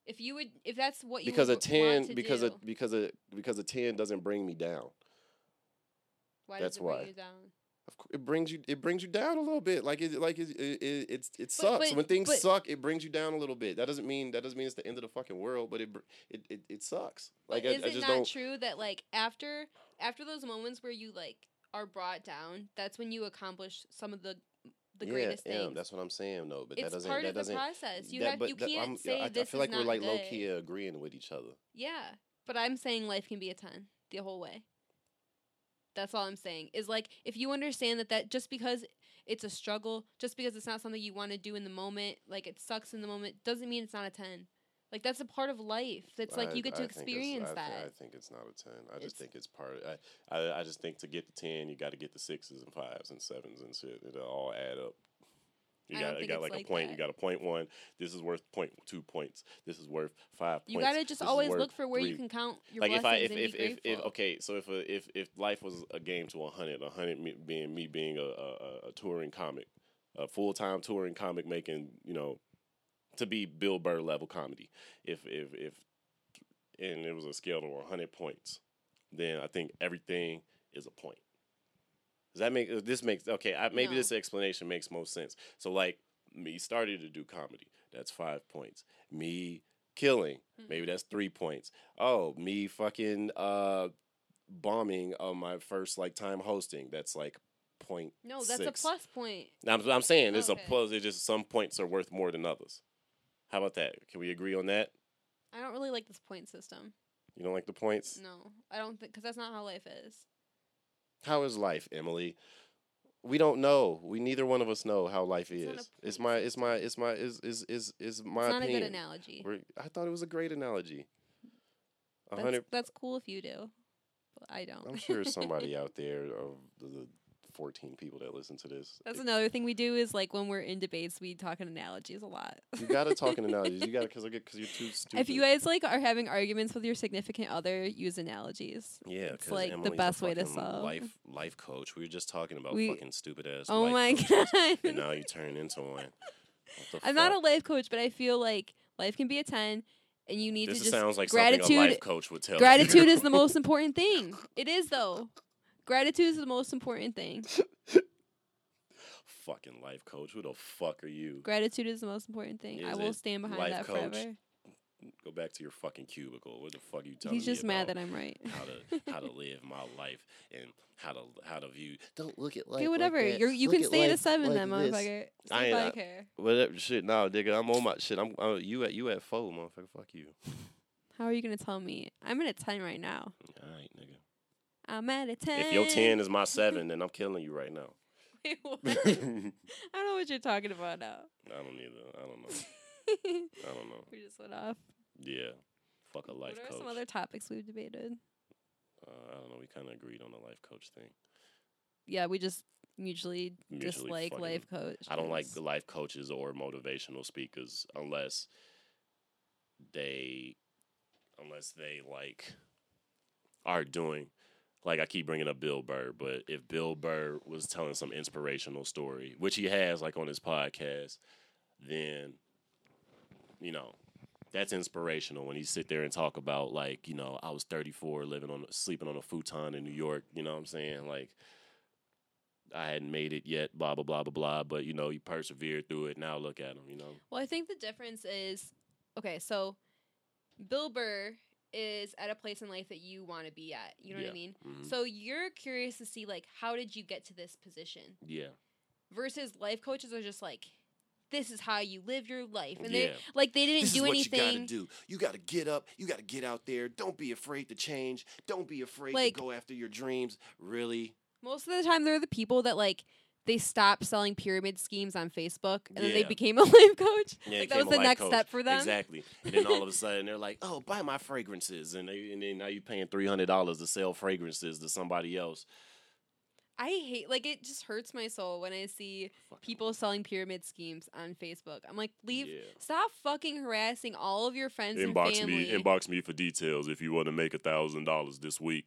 If you would, if that's what you because a would ten want to because do, a because a because a ten doesn't bring me down. why that's does it bring why. you down? Of course, it brings you it brings you down a little bit. Like it like it it, it, it's- it sucks but- when things but- suck. It brings you down a little bit. That doesn't mean that doesn't mean it's the end of the fucking world. But it it it, it sucks. Like But I, is I it not don't. true that like after after those moments where you like are brought down, that's when you accomplish some of the the yeah, greatest yeah, things. that's what I'm saying though. But that doesn't part that of the doesn't. process. You that- have but you that- can't I'm- say I, this I feel like we're like good. low key agreeing with each other. Yeah, but I'm saying life can be a 10 the whole way. That's all I'm saying. Is like if you understand that that just because it's a struggle, just because it's not something you want to do in the moment, like it sucks in the moment, doesn't mean it's not a 10. Like that's a part of life. That's like you get I to it's- experience I, that. I think it's not a ten. I It's- just think it's part. I, I I just think to get the ten, you got to get the sixes and fives and sevens and shit. It'll all add up. You I got you got like, like a point. You got a point one. This is worth point two points. This is worth five you points. gotta just this always look for where you can count your like if I blessings if and if, be if, if okay so if a, if if life was a game to a hundred, a hundred me, being me being a, a, a- a touring comic, a full time touring comic making you know to be Bill Burr level comedy. If if if and it was a scale of hundred points, then I think everything is a point. Does that make this makes okay? I, maybe No. this explanation makes most sense. So like me started to do comedy, that's five points. Me killing, Mm-hmm. maybe that's three points. Oh, me fucking uh bombing on my first like time hosting, that's like point. no, that's a plus point. Now, I'm, I'm saying it's Okay. a plus. It's just some points are worth more than others. How about that? Can we agree on that? I don't really like this point system. You don't like the points? No, I don't think because that's not how life is. How is life, Emily? We don't know. We neither one of us know how life It's is. It's my it's my it's my is is is is my It's not opinion. a good analogy. We're, I thought it was a great analogy. That's, hundred. that's cool if you do, but I don't. I'm sure somebody out there of the 14 people that listen to this. That's another thing we do is like when we're in debates, we talk in analogies a lot. You gotta talk in analogies. You gotta because I get because you're too stupid. if you guys like are having arguments with your significant other, use analogies. yeah, it's like the Emily's a best way to solve. life life coach. We were just talking about We- fucking stupid ass. Oh my coaches, god! And now you turn into one. I'm not a life coach, but I feel like life can be a ten, and you need This to just sounds like something a gratitude. life coach would tell. you. gratitude is the most important thing. It is though. Gratitude is the most important thing. fucking life coach. Who the fuck are you? Gratitude is the most important thing. I will it stand behind life that coach? forever. Go back to your fucking cubicle. What the fuck are you telling me? He's just mad that I'm right. how to how to live my life and how to how to view. Don't look at life. Okay, like whatever. that. You're, you Look can stay at a seven like then, this. motherfucker. I ain't- I care. Whatever shit. Nah, nigga, I'm on my shit. I'm uh, you at you at four, motherfucker. Fuck you. How are you gonna tell me? I'm at a ten right now. All right, nigga. I'm at a ten. If your ten is my seven, then I'm killing you right now. Wait, what? I don't know what you're talking about now. I don't either. I don't know. I don't know. we just went off. Yeah. Fuck a life coach. what are some other topics we've debated? uh, I don't know. We kind of agreed on the life coach thing. Yeah, we just mutually, Mutually dislike fucking- life coach. I don't like the life coaches or motivational speakers unless they unless they like are doing like I keep bringing up Bill Burr, but if Bill Burr was telling some inspirational story, which he has like on his podcast, then you know, that's inspirational when you sit there and talk about like, you know, I was 34 living on sleeping on a futon in New York, you know what I'm saying? Like I hadn't made it yet, blah blah blah blah blah, but you know, you persevered through it. Now look at him, you know. Well, I think the difference is okay, so Bill Burr is at a place in life that you want to be at. You know what I mean? Mhm. So you're curious to see like how did you get to this position? yeah. Versus life coaches are just like this is how you live your life. And Yeah. they like they didn't this do is what anything you gotta do. You gotta get up. You gotta get out there. Don't be afraid to change. Don't be afraid Like- to go after your dreams. Really? Most of the time, they're the people that like they stopped selling pyramid schemes on Facebook, and then they became a life coach. Yeah, like that was the next coach. step for them. Exactly. And then all of a sudden they're like, "Oh, buy my fragrances," and they, and then now you're paying three hundred dollars to sell fragrances to somebody else. I hate like it just hurts my soul when I see people selling pyramid schemes on Facebook. I'm like, leave, Yeah. stop fucking harassing all of your friends Inbox and family. me, inbox me for details if you want to make a thousand dollars this week.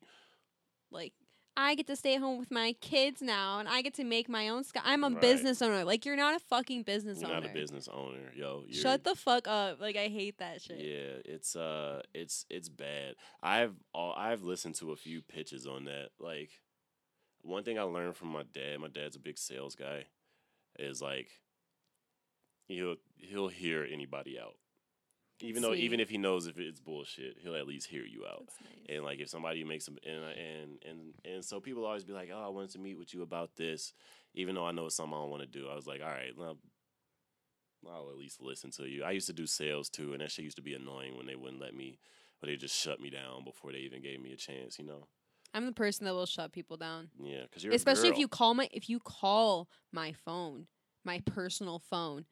like, I get to stay home with my kids now, and I get to make my own. Sky. I'm a Right. business owner. Like, you're not a fucking business You're owner. not a business owner, yo. Shut the fuck up. Like, I hate that shit. Yeah, it's uh, it's it's bad. I've all, I've listened to a few pitches on that. Like, one thing I learned from my dad. My dad's a big sales guy. Is like, he'll he'll hear anybody out, even though even if he knows if it's bullshit, he'll at least hear you out. Nice. And like if somebody makes them and and and and so people always be like, "Oh, I wanted to meet with you about this," even though I know it's something I don't want to do. I was like, "All right, well, I'll at least listen to you." I used to do sales too, and that shit used to be annoying when they wouldn't let me, or they just shut me down before they even gave me a chance. You know? I'm the person that will shut people down. Yeah, because you're a especially if you call my if you call my phone my personal phone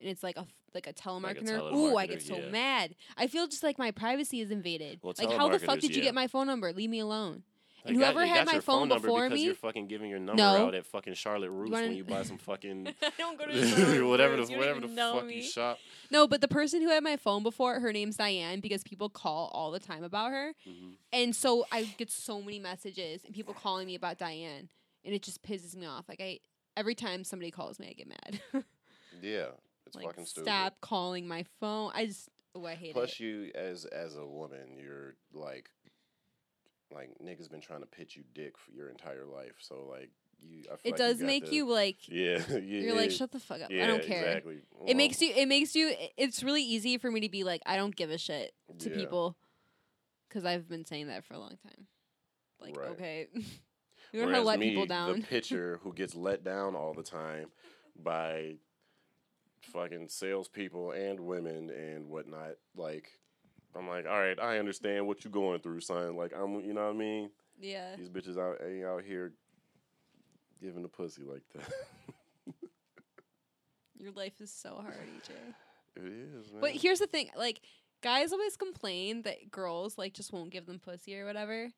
and it's like a f- like a telemarketer, ooh i get so yeah. mad i feel just like my privacy is invaded Well, like how the fuck did you yeah. get my phone number leave me alone and got- whoever they had got my your phone number before because me- you're fucking giving your number No. out at fucking Charlotte Russe when you buy some fucking i don't go to whatever the you whatever the fuck me. you shop. no but the person who had my phone before her name's diane because people call all the time about her Mhm. and so i get so many messages and people calling me about diane and it just pisses me off like i every time somebody calls me i get mad Yeah, it's like fucking stupid. stop calling my phone. I just oh I hate Plus, it. you as as a woman, you're like, like niggas been trying to pitch you dick for your entire life. So like you, I feel It does got make the- you like Yeah, yeah. you're like shut the fuck up. yeah, I don't care. Exactly. It makes you it makes you it's really easy for me to be like I don't give a shit to Yeah. people cuz I've been saying that for a long time. Like Right. okay. you don't to let me, people down. The pitcher who gets let down all the time by fucking salespeople and women and whatnot. Like, I'm like, all right, I understand what you're going through, son. Like, I'm, you know what I mean? yeah. These bitches out ain't out here giving the pussy like that. Your life is so hard, EJ. it is, man. But here's the thing, like guys always complain that girls like just won't give them pussy or whatever.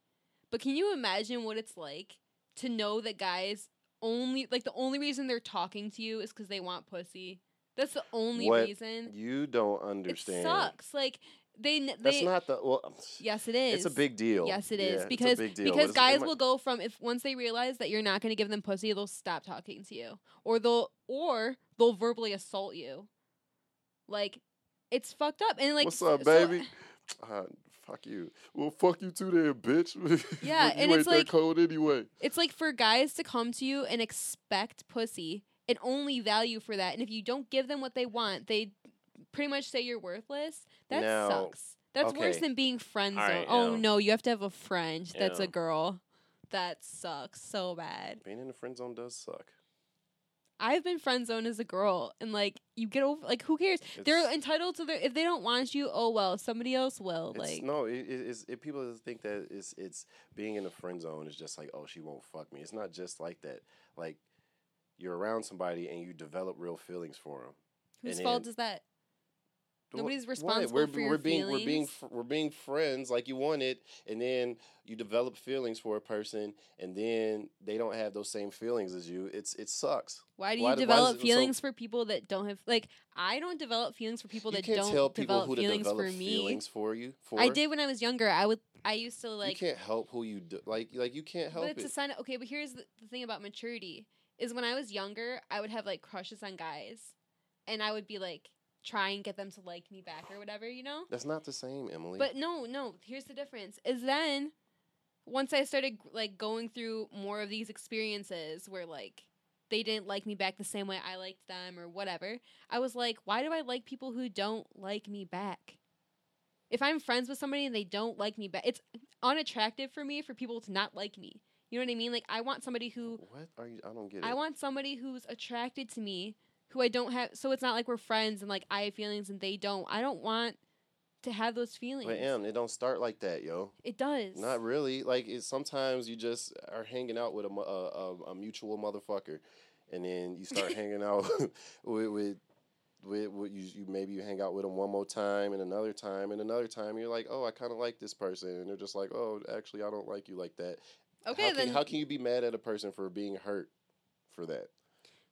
But can you imagine what it's like to know that guys only like the only reason they're talking to you is cuz they want pussy? That's the only What reason. you don't understand. It sucks. Like they n- That's not the well. Yes, it is. It's a big deal. Yes, it Yeah, is a because because guys will go from if once they realize that you're not going to give them pussy, they'll stop talking to you, or they'll or they'll verbally assault you. Like, it's fucked up. And like, What's up, so- baby? Uh, fuck you. Well, fuck you too, then, bitch. Yeah, you and ain't it's that like- cold anyway. It's like for guys to come to you and expect pussy and only value for that, and if you don't give them what they want, they pretty much say you're worthless. That Now, sucks. That's worse than being friend zone. right, oh yeah. no, you have to have a friend that's a girl. That sucks so bad. Being in the friend zone does suck. I've been friend zoned as a girl, and like you get over, like who cares? They're entitled to their. If they don't want you, oh well, somebody else will. It's, like no, it, it- it's it, people think that it's it's being in the friend zone is just like oh she won't fuck me. It's not just like that. Like you're around somebody and you develop real feelings for them. whose and fault then- is that? Nobody's responsible we're, for your we're being we're being we're being friends like you wanted, and then you develop feelings for a person, and then they don't have those same feelings as you. It's it sucks. Why do you why develop it so- feelings for people that don't have like? I don't develop feelings for people that can't don't tell people develop feelings develop for me. feelings for you. For I did when I was younger. I would. I used to like. you can't help who you do. Like like you can't help but it's it. a sign. Okay, but here's the, the thing about maturity: is when I was younger, I would have like crushes on guys, and I would be like, try and get them to like me back or whatever, you know? That's not the same, Emily. But no, no, here's the difference. Is then once I started like going through more of these experiences where like they didn't like me back the same way I liked them or whatever, I was like, why do I like people who don't like me back? If I'm friends with somebody and they don't like me back, it's unattractive for me for people to not like me. You know what I mean? Like I want somebody who what are you? I don't get it. I want somebody who's attracted to me, who I don't have. So it's not like we're friends and like I have feelings and they don't. I don't want to have those feelings. But am it don't start like that, yo. it does. Not really. Like it's sometimes you just are hanging out with a a, a, mutual motherfucker, and then you start hanging out with with. With, with you, you maybe you hang out with them one more time and another time and another time you're like oh I kind of like this person and they're just like oh actually I don't like you like that okay, how can, then how can you be mad at a person for being hurt for that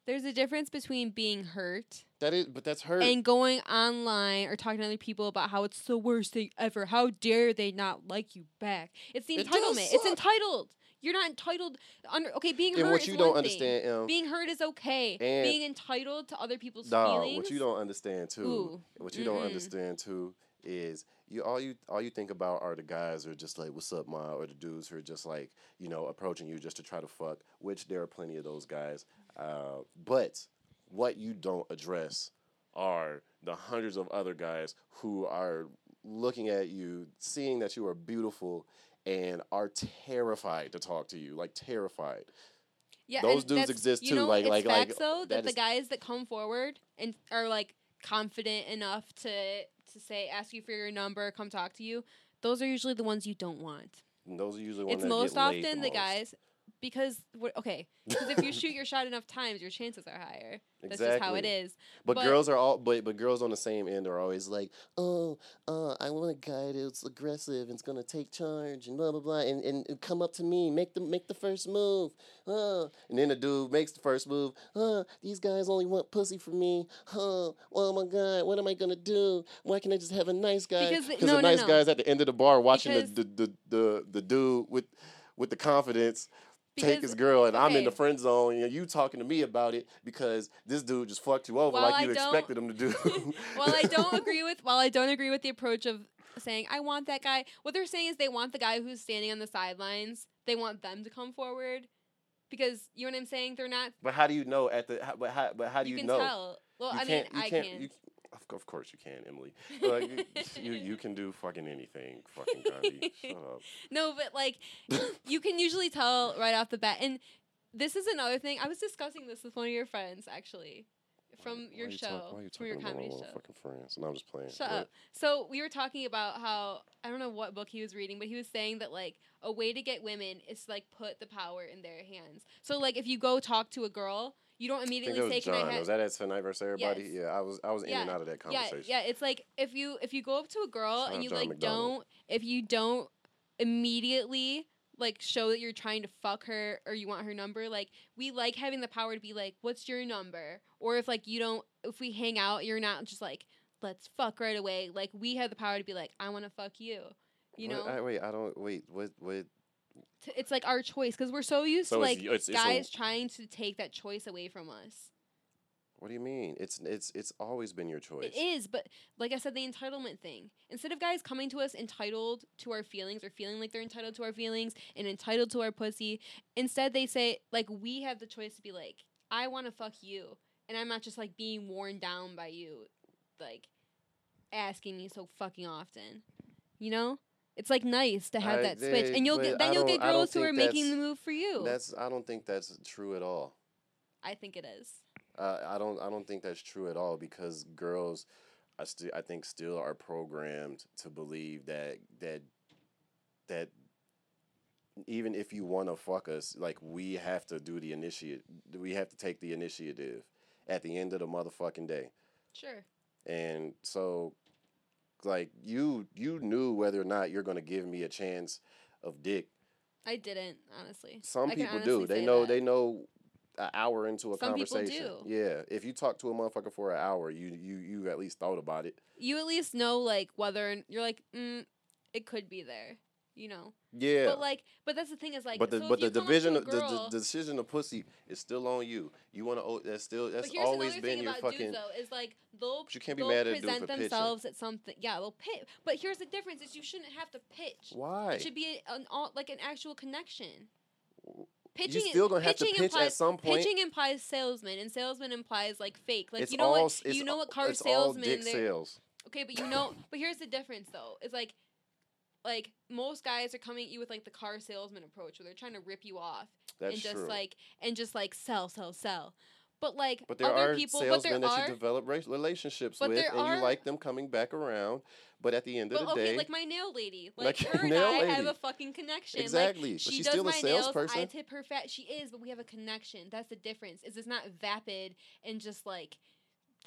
there's a difference between being hurt that is but that's hurt and going online or talking to other people about how it's the worst thing ever. How dare they not like you back? It's the It entitlement. It's entitled. You're not entitled. Under okay, being and hurt what is you one don't thing. understand Em, Being hurt is okay. And- being entitled to other people's No, feelings. what you don't understand too. Ooh, What you don't understand too is you all you all you think about are the guys who are just like what's up, ma, or the dudes who are just like you know approaching you just to try to fuck. Which there are plenty of those guys. Uh, but what you don't address are the hundreds of other guys who are looking at you, seeing that you are beautiful, and are terrified to talk to you, like terrified. Yeah, Those dudes exist you too, Know, like- it's like- like, though that, that the guys that come forward and are like confident enough to to say ask you for your number, come talk to you. Those are usually the ones you don't want. And those are usually the ones It's that most get laid often the most. guys because okay because if you shoot your shot enough times, your chances are higher. That's just how it is But, But- girls are all but but girls on the same end are always like, oh, uh, I want a guy that's aggressive and's gonna take charge and blah blah blah and, and, and come up to me, make the make the first move. Uh, and then the dude makes the first move. Uh, these guys only want pussy from me. huh oh my god, what am I gonna do? Why can't I just have a nice guy? Because the- the no, no, nice no. guy's at the end of the bar watching the, the, the, the the dude with with the confidence take his girl and I'm in the friend zone and you talking to me about it because this dude just fucked you over While like you expected him to do. while I don't agree with while I don't agree with the approach of saying I want that guy, what they're saying is they want the guy who's standing on the sidelines. They want them to come forward because you know what I'm saying. They're not. But how do you know at the? How, but how? But how do You, you, can know? tell. Well, You I mean, I can't- can. you- of, course you can, Emily. Like, you you can do fucking anything, fucking Gandhi. Shut up. No, but like you can usually tell right off the bat. And this is another thing. I was discussing this with one of your friends actually from Why your you show, talk- why you from your comedy show. Fucking friends. No, I'm just playing. Shut up. So we were talking about how I don't know what book he was reading, but he was saying that like a way to get women is to, like put the power in their hands. So like if you go talk to a girl, you don't I think immediately it say, was "Can I John. have?" Was that at Tonight versus Everybody? Yes. Yeah, I was. I was in and out of that yeah, conversation. yeah. It's like if you if you go up to a girl Shout and you John like McDonald. don't if you don't immediately like show that you're trying to fuck her or you want her number like we like having the power to be like what's your number or if like you don't if we hang out you're not just like let's fuck right away like we have the power to be like i want to fuck you you know I, wait, I don't. Wait, what? What? T- it's like our choice because we're so used So to like it's- it's a- guys trying to take that choice away from us What do you mean? It's it's it's always been your choice. It is, but like I said, the entitlement thing. Instead of guys coming to us entitled to our feelings or feeling like they're entitled to our feelings and entitled to our pussy, instead they say like we have the choice to be like, I want to fuck you, and I'm not just like being worn down by you, like asking me so fucking often. You know, it's like nice to have I- that switch, and you'll get then you'll get don't- I don't girls who are making the move for you. That's. I don't think that's true at all. I think it is. Uh, I don't. I don't think that's true at all because girls, I still. I think still are programmed to believe that that that even if you want to fuck us, like we have to do the initiate. We have to take the initiative at the end of the motherfucking day. Sure. And so, like you, you knew whether or not you're gonna give me a chance of dick. I didn't honestly. Some I people do. They know. that. They know. An hour into a Some conversation, yeah. If you talk to a motherfucker for an hour, you you you at least thought about it. you at least know like whether you're like mm, it could be there you know. Yeah. But like, but that's the thing is like, but the so but the you come up to division a the, the, decision of pussy is still on you. You want to that's still that's always been your fucking. dudes though is like they'll you can't be mad at dude present for pitching. themselves at something. Yeah, they'll pitch. But here's the difference: is you shouldn't have to pitch. Why? It should be an all, like an actual connection. you Pitching still gonna have to pitch implies, at some point. Pitching implies salesman, and salesman implies like fake. Like it's you know all, what you know what car it's all salesman. dick sales. Okay, but you know, but here's the difference though. It's like, like most guys are coming at you with like the car salesman approach, where they're trying to rip you off That's and just true. like and just like sell, sell, sell. But like but there other are people, but there salesmen that are. you develop relationships with, and are- you like them coming back around. But at the end of the okay, day, like my nail lady, like, Like her and I have a fucking connection. exactly. Like, but she she's does still a my nails. I tip her fat. She is, but we have a connection. That's the difference. Is it's not vapid and just like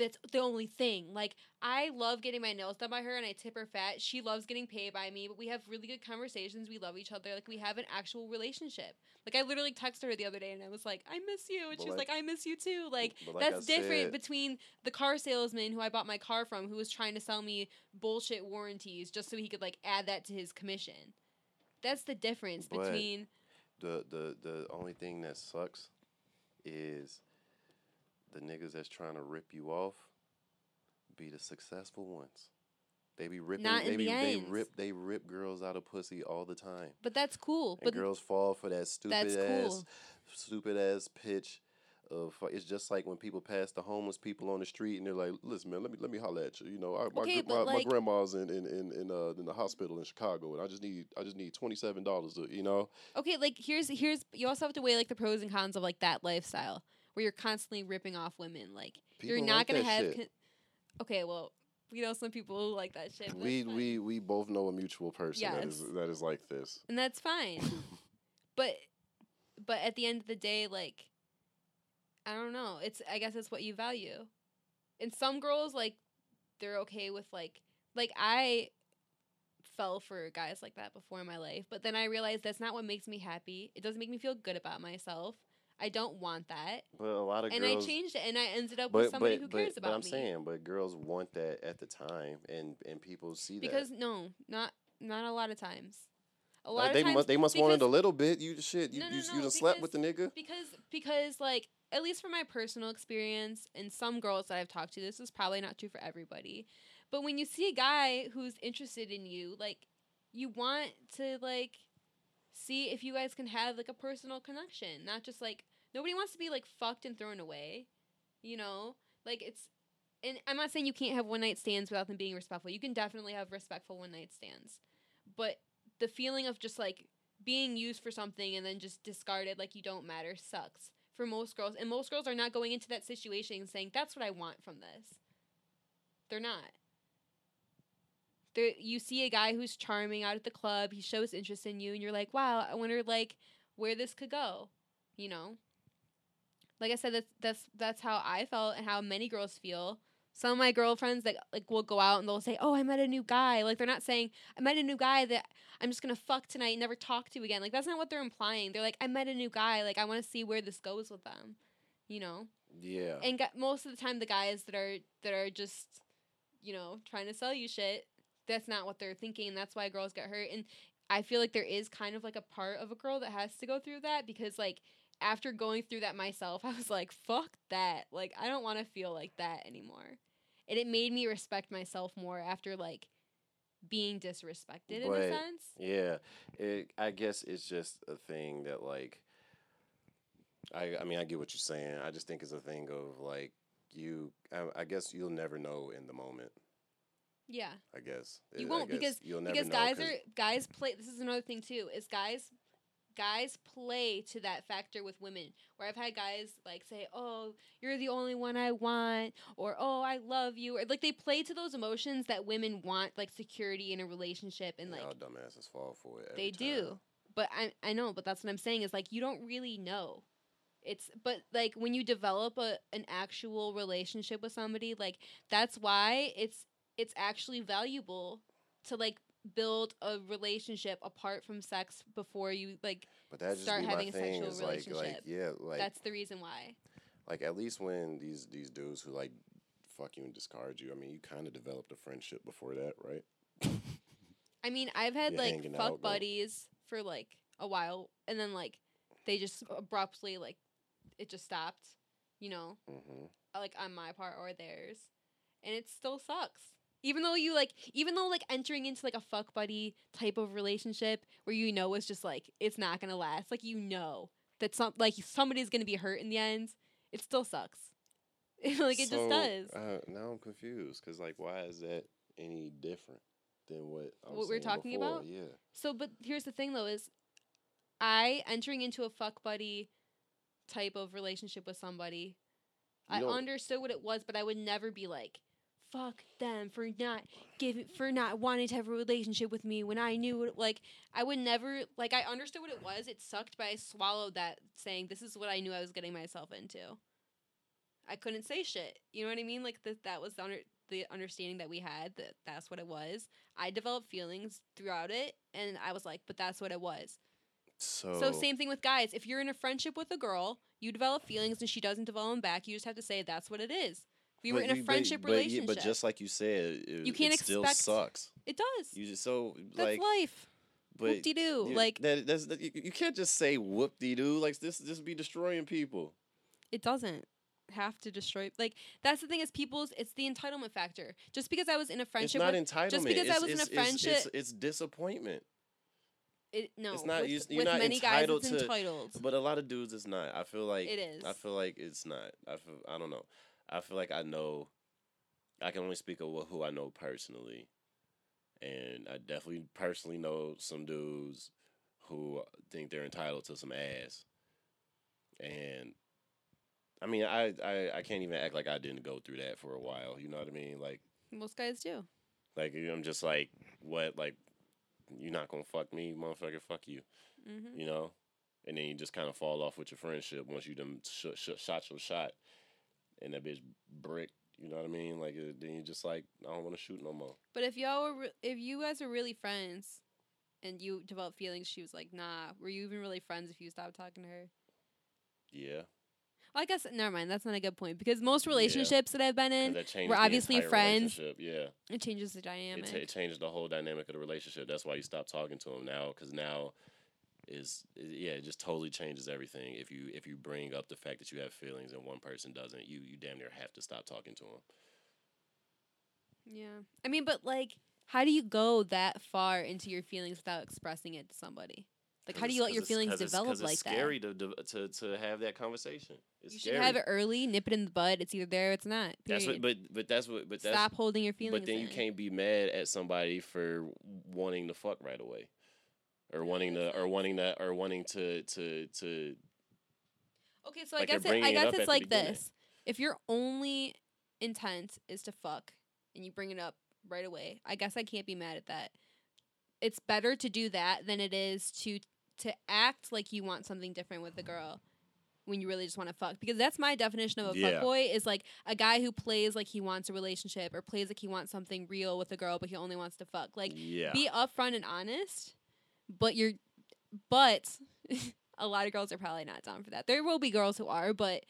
that's the only thing. Like I love getting my nails done by her, and I tip her fat. She loves getting paid by me, but we have really good conversations. We love each other. Like we have an actual relationship. Like I literally texted her the other day, and I was like, "I miss you," and But she was like- like, "I miss you too." Like. Like I That's different said- between the car salesman who I bought my car from, who was trying to sell me bullshit warranties just so he could like add that to his commission. That's the difference between the the the only thing that sucks is the niggas that's trying to rip you off be the successful ones. They be ripping. Not they be the they rip they rip girls out of pussy all the time. But that's cool. And But girls fall for that stupid ass cool. stupid ass pitch. Of, it's just like when people pass the homeless people on the street and they're like, "Listen, man, let me let me holler at you. You know, I, my, Okay, my, like- my grandma's in in in in, uh, in the hospital in Chicago, and I just need I just need twenty seven dollars. You know, okay, like here's here's you also have to weigh like the pros and cons of like that lifestyle where you're constantly ripping off women. Like you're not like gonna have. Con- okay, well, we know some people who like that shit. we we we both know a mutual person that is that is like this. and that's fine. but but at the end of the day, like I don't know. It's I guess it's what you value. And some girls like they're okay with like like I fell for guys like that before in my life, but then I realized that's not what makes me happy. It doesn't make me feel good about myself. I don't want that. But a lot of girls and girls, I changed it and I ended up with somebody but who but, cares but about but I'm me. saying, but girls want that at the time, and and people see because that. Because no, not not a lot of times. A Like, lot they of times must they must want it a little bit. You shit, you No, no, you, no, you done slept with the nigga. because because like at least from my personal experience and some girls that I've talked to, this is probably not true for everybody. But when you see a guy who's interested in you, like you want to like see if you guys can have like a personal connection, not just like nobody wants to be like fucked and thrown away, you know? Like it's and I'm not saying you can't have one night stands without them being respectful. You can definitely have respectful one night stands. But the feeling of just like being used for something and then just discarded like you don't matter sucks for most girls. And most girls are not going into that situation and saying, That's what I want from this. They're not. They're, you see a guy who's charming out at the club, he shows interest in you, and you're like, Wow, I wonder like where this could go. You know? Like I said, that's that's that's how I felt and how many girls feel. Some of my girlfriends that like will go out and they'll say, "Oh, I met a new guy." Like they're not saying, "I met a new guy that I'm just gonna fuck tonight and never talk to again." Like that's not what they're implying. They're like, "I met a new guy. Like I want to see where this goes with them," you know. Yeah, And most of the time, the guys that are that are just, you know, trying to sell you shit, that's not what they're thinking, and that's why girls get hurt. And I feel like there is kind of like a part of a girl that has to go through that because like after going through that myself, I was like, fuck that. Like I don't want to feel like that anymore. And it made me respect myself more after like being disrespected in a sense. yeah. It, I guess it's just a thing that like. I I mean I get what you're saying. I just think it's a thing of like you. I, I guess you'll never know in the moment. Yeah. I guess You won't guess because you'll never because guys are guys play this is another thing too is guys guys play to that factor with women where i've had guys like say oh you're the only one i want or oh i love you or like they play to those emotions that women want like security in a relationship and like dumbasses fall for it. they do but i i know but that's what i'm saying is like you don't really know it's but like when you develop a an actual relationship with somebody like that's why it's it's actually valuable to like build a relationship apart from sex before you like But that start having a sexual is like like relationship. yeah like that's the reason why like at least when these these dudes who like fuck you and discard you, I mean you kind of developed a friendship before that, right? I mean, I've had You're like fuck out, but- buddies for like a while, and then like they just abruptly like it just stopped. You know, hmm like on my part or theirs, and it still sucks. Even though you like, even though like entering into like a fuck buddy type of relationship where you know it's just like it's not gonna last, like you know that some like somebody's gonna be hurt in the end, it still sucks. like it just does. Uh, now I'm confused because, like, why is that any different than what I was What we were talking before? about? Yeah. So, but here's the thing though: is I entering into a fuck buddy type of relationship with somebody, You I understood what it was, but I would never be like, "Fuck them for not giving for not wanting to have a relationship with me when I knew it." Like, I would never like I understood what it was. It sucked, but I swallowed that, saying, "This is what I knew I was getting myself into." I couldn't say shit. You know what I mean? Like that that was the under the understanding that we had that that's what it was. I developed feelings throughout it, and I was like, but that's what it was. So, So same thing with guys. If you're in a friendship with a girl, you develop feelings, and she doesn't develop them back. You just have to say that's what it is. We were in a but- friendship but, relationship. But just like you said, it, You can't it still expect- sucks. it does. You just so that's like, life. but Whoop de doo. Like that. That's that, you, you can't just say whoop de doo. Like this, this be destroying people. it doesn't have to destroy. Like that's the thing is people's. It's the entitlement factor. Just because I was in a It's friendship not with entitlement. because I was in a it's- it's- it's, friendship- it's disappointment. it, no, It's not- with, you- you're with not many entitled guys, it's to- entitled. But a lot of dudes, it's not. I feel like It is. I feel like it's not. I feel. I don't know. I feel like I know. I can only speak of who I know personally, and I definitely personally know some dudes who think they're entitled to some ass. And I mean, I, I I can't even act like I didn't go through that for a while. You know what I mean? Like Most guys do. like I'm just like what like you're not gonna fuck me, motherfucker. Fuck you hmm you know, and then you just kind of fall off with your friendship once you done sh- sh- shot your shot, and that bitch brick. You know what I mean? Like uh, then you just like I don't want to shoot no more. But if y'all were, if you guys were really friends, and you developed feelings, she was like, "Nah." Were you even really friends if you stopped talking to her? Yeah, Well, I guess never mind. That's not a good point because most relationships that I've been in, we're obviously friends. Yeah, it changes the it, dynamic. it changes the whole dynamic of the relationship. That's why you stop talking to him now, because now is is- yeah, it just totally changes everything. If you if you bring up the fact that you have feelings and one person doesn't, you you damn near have to stop talking to him. yeah, I mean, but like, how do you go that far into your feelings without expressing it to somebody? Like, how do you let your feelings develop like it's that? scary to, to to have that conversation. It's you scary. should have it early, nip it in the bud. It's either there, or it's not. That's what, but but that's what, but that's Stop holding your feelings. but then you can't be mad at somebody for wanting to fuck right away, or wanting to, or wanting to, or wanting to to to. Okay, so Like, I guess it, I guess at it's like this: if your only intent is to fuck and you bring it up right away, I guess I can't be mad at that. It's better to do that than it is to to act like you want something different with the girl when you really just want to fuck. Because that's my definition of a Yeah. fuckboy is like a guy who plays like he wants a relationship or plays like he wants something real with a girl, but he only wants to fuck. Like yeah, be upfront and honest, but you're but a lot of girls are probably not down for that. There will be girls who are, but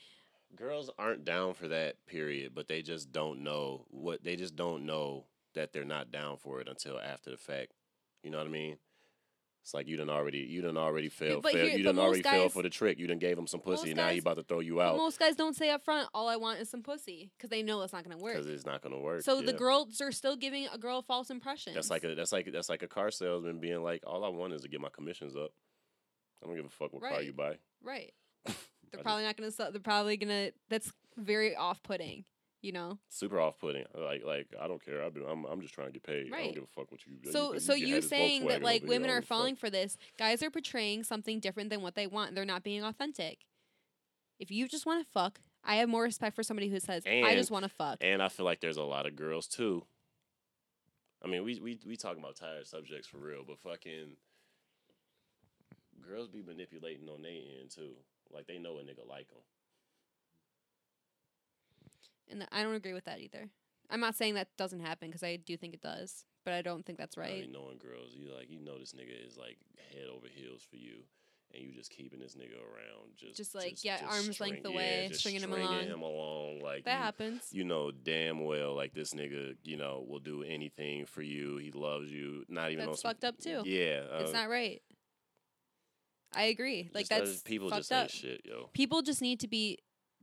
girls aren't down for that period, but they just don't know what they just don't know that they're not down for it until after the fact. You know what I mean? It's like you done already you done already failed. but fail, here- you but done most already failed guys- for the trick. You done gave him some pussy. most Now he about to throw you out most guys don't say up front, all I want is some pussy because they know it's not going to work. because it's not gonna work. So the girls are still giving a girl false impressions. That's like a that's like that's like a car salesman being like, all I want is to get my commissions up. I don't give a fuck what car you buy. right. They're just- probably not going to. They're probably going to. That's very off-putting. You know. super off putting. Like like I don't care. I've been, I'm I'm just trying to get paid. I don't give a fuck what you. So you, so you you saying that like over here, women are a fuck. falling for this? Guys are portraying something different than what they want. They're not being authentic. If you just want to fuck, I have more respect for somebody who says, "I just want to fuck." And I feel like there's a lot of girls too. I mean, we we we talking about tired subjects for real, but fucking girls be manipulating on their end too. Like they know a nigga like them. And I don't agree with that either. I'm not saying that doesn't happen because I do think it does, but I don't think that's Right. right. knowing girls, you like you know this nigga is like head over heels for you, and you just keeping this nigga around, just Just, like, yeah, arm's length string- away, just stringing him along. him along, like that you, happens. you know damn well like this nigga, you know, will do anything for you. He loves you. Not even That's on some- fucked up, too. Yeah, uh, it's not right. I agree. Like just, uh, that's people fucked just up. shit, yo. People just need to be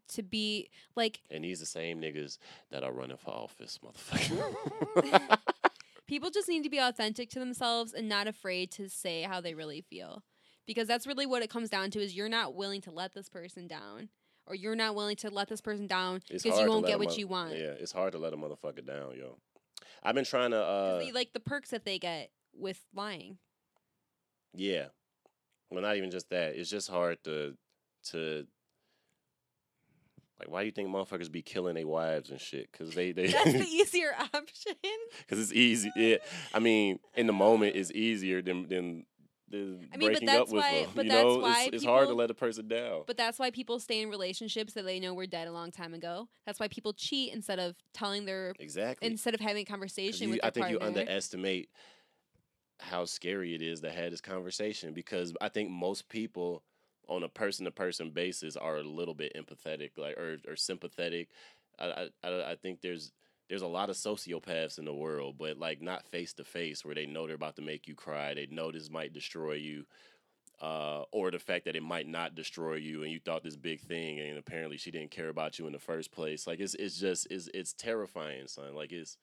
to be like And these the same niggas that are running for office, motherfucker. people just need to be authentic to themselves and not afraid to say how they really feel. Because that's really what it comes down to is you're not willing to let this person down or you're not willing to let this person down because you won't get what mother- you want. Yeah, it's hard to let a motherfucker down, yo. I've been trying to uh they like the perks that they get with lying. yeah. Well, not even just that. It's just hard to to like why do you think motherfuckers be killing their wives and shit? Cuz they they That's the easier option. cuz it's easy. Yeah. I mean, in the moment it's easier than than than I mean, but breaking up that's with why- them. but you that's know, why it's, it's hard to let a person down. But that's why people stay in relationships that they know were dead a long time ago. That's why people cheat instead of telling their exactly. instead of having a conversation you- with I think you underestimate how scary it is to have this conversation because I think most people on a person to person basis are a little bit empathetic, like or or sympathetic. I, I I think there's there's a lot of sociopaths in the world, but like not face to face where they know they're about to make you cry. They know this might destroy you. Uh, or the fact that it might not destroy you and you thought this big thing and apparently she didn't care about you in the first place. Like it's it's just it's it's terrifying, son. Like it's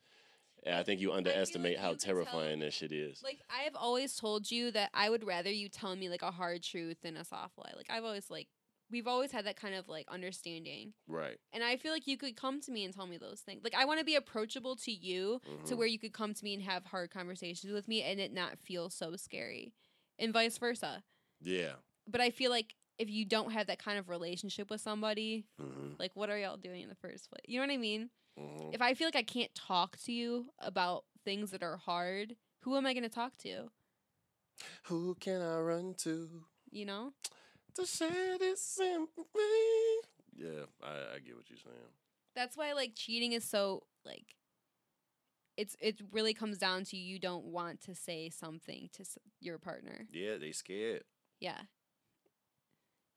and I think you underestimate how you could tell- terrifying that shit is. Like I have always told you that I would rather you tell me like a hard truth than a soft lie. Like I've always like we've always had that kind of like understanding. right. And I feel like you could come to me and tell me those things. Like I want to be approachable to you to Mhm. where you could come to me and have hard conversations with me and it not feel so scary. And vice versa. Yeah. But I feel like if you don't have that kind of relationship with somebody, hmm like what are y'all doing in the first place? You know what I mean? Hmm If I feel like I can't talk to you about things that are hard, who am I going to talk to? Who can I run to You know? to share this sympathy? Yeah, I, I get what you're saying. That's why like cheating is so like it's it really comes down to you don't want to say something to s- your partner. Yeah, they scared. Yeah.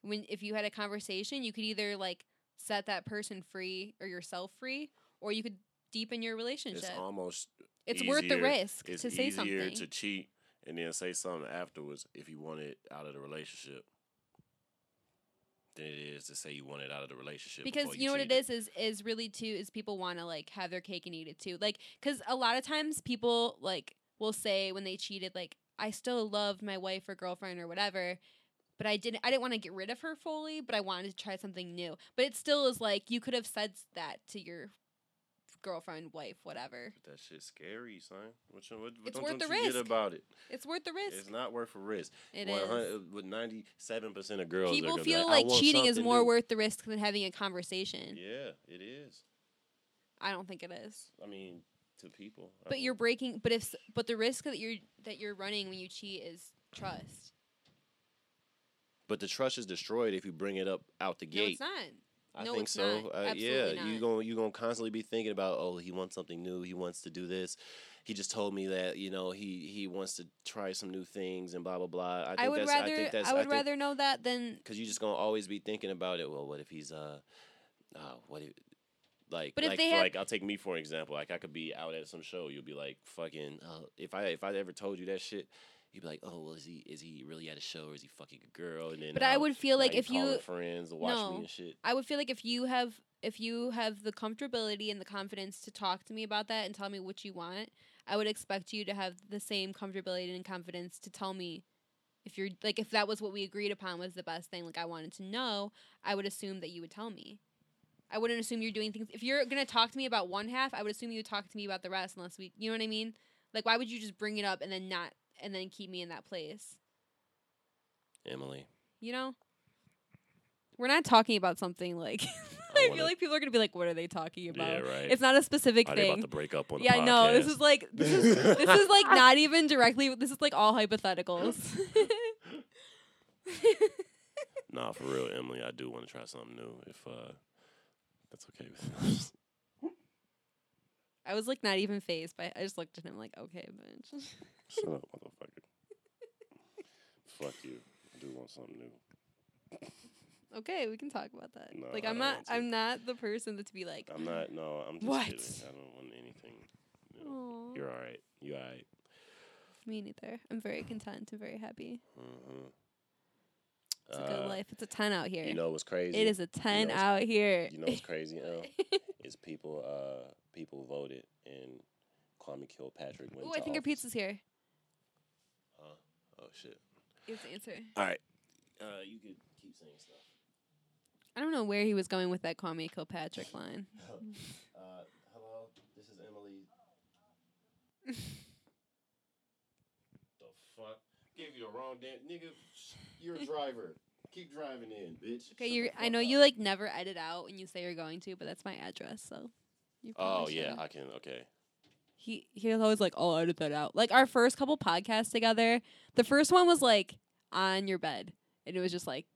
When if you had a conversation, you could either like set that person free or yourself free or you could deepen your relationship. It's almost It's worth the risk it's to say easier something. to cheat and then say something afterwards if you want it out of the relationship than it is to say you want it out of the relationship because before you know what it is is is really too is people want to like have their cake and eat it too like because a lot of times people like will say when they cheated like i still loved my wife or girlfriend or whatever but i didn't i didn't want to get rid of her fully but i wanted to try something new but it still is like you could have said that to your girlfriend wife whatever But that shit's scary, son. What, you- what, what It's don't, worth don't the you risk. get about it? it's worth the risk It's not worth a risk. It 100 is. With ninety seven percent of girls, people feel I like cheating is more new. worth the risk than having a conversation Yeah, it is. i don't think it is I mean, to people. I but you're breaking but if but the risk that you're that you're running when you cheat is trust But the trust is destroyed if you bring it up out the no gate. it's not I No, think so. not. Uh, yeah, Absolutely you not. going you gonna constantly be thinking about oh he wants something new. He wants to do this. He just told me that you know he he wants to try some new things and blah blah blah. I, think I would that's, rather I, think that's, I would think, rather know that than because you're just gonna always be thinking about it. Well, what if he's uh, uh what if like But if like they had- like I'll take me for an example. Like I could be out at some show. You'll be like fucking. Uh, if I if I ever told you that shit. You'd be like, oh well, is he is he really at a show or is he fucking a girl? And then But I uh, would feel like if you- friends to watch No. me and shit. I would feel like if you have if you have the comfortability and the confidence to talk to me about that and tell me what you want, I would expect you to have the same comfortability and confidence to tell me if you're like if that was what we agreed upon was the best thing like I wanted to know, I would assume that you would tell me. I wouldn't assume you're doing things if you're going to talk to me about one half, I would assume you would talk to me about the rest unless we you know what I mean? Like why would you just bring it up and then not and then keep me in that place? Emily, You know? We're not talking about something like I I, feel like people are gonna be like, "What are they talking about?" yeah, right. It's not a specific they about thing. to break up on the Yeah, know. This is like this is this is like not even directly. This is like all hypotheticals. Nah, for real, Emily, I do want to try something new. If uh, that's okay with you. I was like not even phased, but I just looked at him like, "Okay, bitch." Shut up, motherfucker. Fuck you. I do want something new. Okay, we can talk about that. No, like I I'm not. I'm not the person that to be like I'm not. No, I'm just What? kidding. I don't want anything. Aw, You're all right. You all right. me neither. I'm very content and very happy. Mm-hmm. It's a good life. It's a ten out here. You know what's crazy? it is a ten what's- out here. You know what's crazy? El? is people uh people voted and Kwame Kilpatrick went. To I think our pizza's here. Huh? Oh shit! Have to answer. All right. Uh, you could keep saying stuff. I don't know where he was going with that Kwame Kilpatrick line. Uh, hello, this is Emily. the fuck? Gave you the wrong damn nigga. You're a driver. Keep driving in, bitch. Okay, Shut you. the I know up. you like never edit out when you say you're going to, but that's my address, so. You Oh yeah, should. I can. Okay. he he was always like, "I'll edit that out." Like our first couple podcasts together, the first one was like on your bed, and it was just like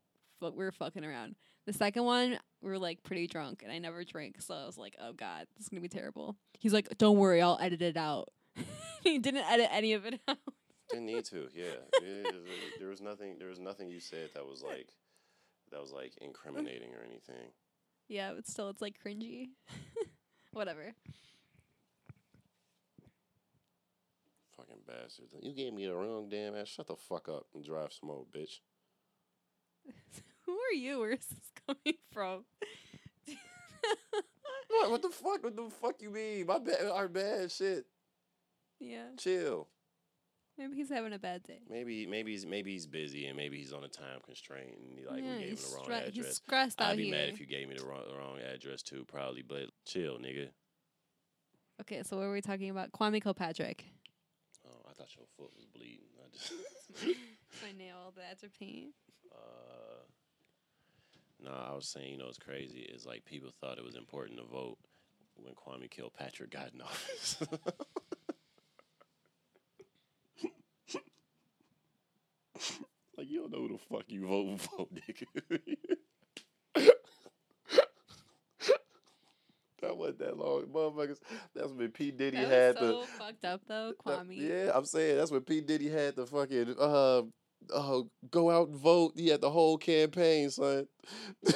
fu- we were fucking around. The second one, we were like pretty drunk, and I never drink, so I was like, "Oh god, this is gonna be terrible." He's like, "Don't worry, I'll edit it out." he didn't edit any of it out. Didn't need to. Yeah. There was nothing. There was nothing you said that was like that was like incriminating or anything. yeah, but still, it's like cringy. Whatever. Fucking bastard. You gave me the wrong damn ass. Shut the fuck up and drive some bitch. Who are you? Where's this coming from? What? What the fuck? What the fuck you mean? My bad. Our bad shit. yeah, Chill. Maybe he's having a bad day. Maybe maybe he's maybe he's busy and maybe he's on a time constraint and he, like yeah, we gave him the wrong stre- he's stressed out I'd be here. mad if you gave me the wrong, the wrong address too, probably. But chill, nigga. Okay, so what were we talking about? Kwame Kilpatrick. Oh, I thought your foot was bleeding. I just. My nail, that's a pain. uh, no, I was saying, you know, what's crazy is like people thought it was important to vote when Kwame Kilpatrick got in office. like you don't know who the fuck you voting for, nigga. that wasn't that long, motherfuckers. That's when P Diddy That had was the. so fucked up though, that- Kwame. yeah, I'm saying that's when P Diddy had the fucking uh uh go out and vote. He had the whole campaign, son.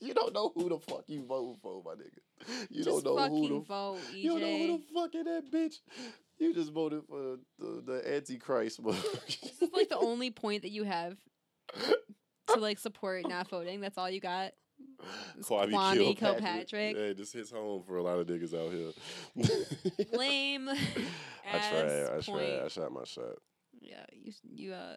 you don't know who the fuck you voting for, my nigga. You Just don't know who the vote, EJ. you don't know who the fuck is that bitch. You just voted for the, the Antichrist, this is like the only point that you have to like support not voting. That's all you got. It's Kwame Kilpatrick. Yeah, this hits home for a lot of niggas out here. Lame. I tried. I tried. I shot my shot. Yeah, you you uh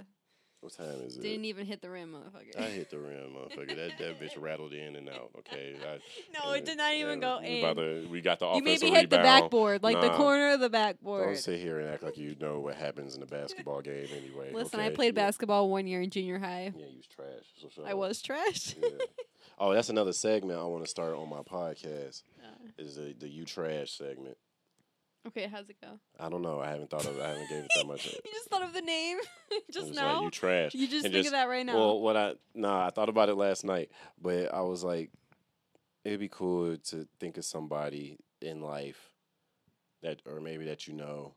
What time is it? didn't even hit the rim, motherfucker. I hit the rim, motherfucker. That that bitch rattled in and out. Okay. I, no, it did not even go we in. To, we got the you offensive maybe hit the rebound. backboard, like the Nah. corner of the backboard. Don't sit here and act like you know what happens in a basketball game anyway. Listen, I okay? played Yeah. basketball one year in junior high. Yeah, you was trash. So shut I up. was trash. Yeah. Oh, that's another segment I want to start on my podcast. Is the the you trash segment. Okay, how's it go? I don't know. I haven't thought of. I haven't gave it that much. You just thought of the name just now. Like, you trash. you just and think of that right now. Well, what I nah, I thought about it last night, but I was like, it'd be cool to think of somebody in life that, or maybe that you know,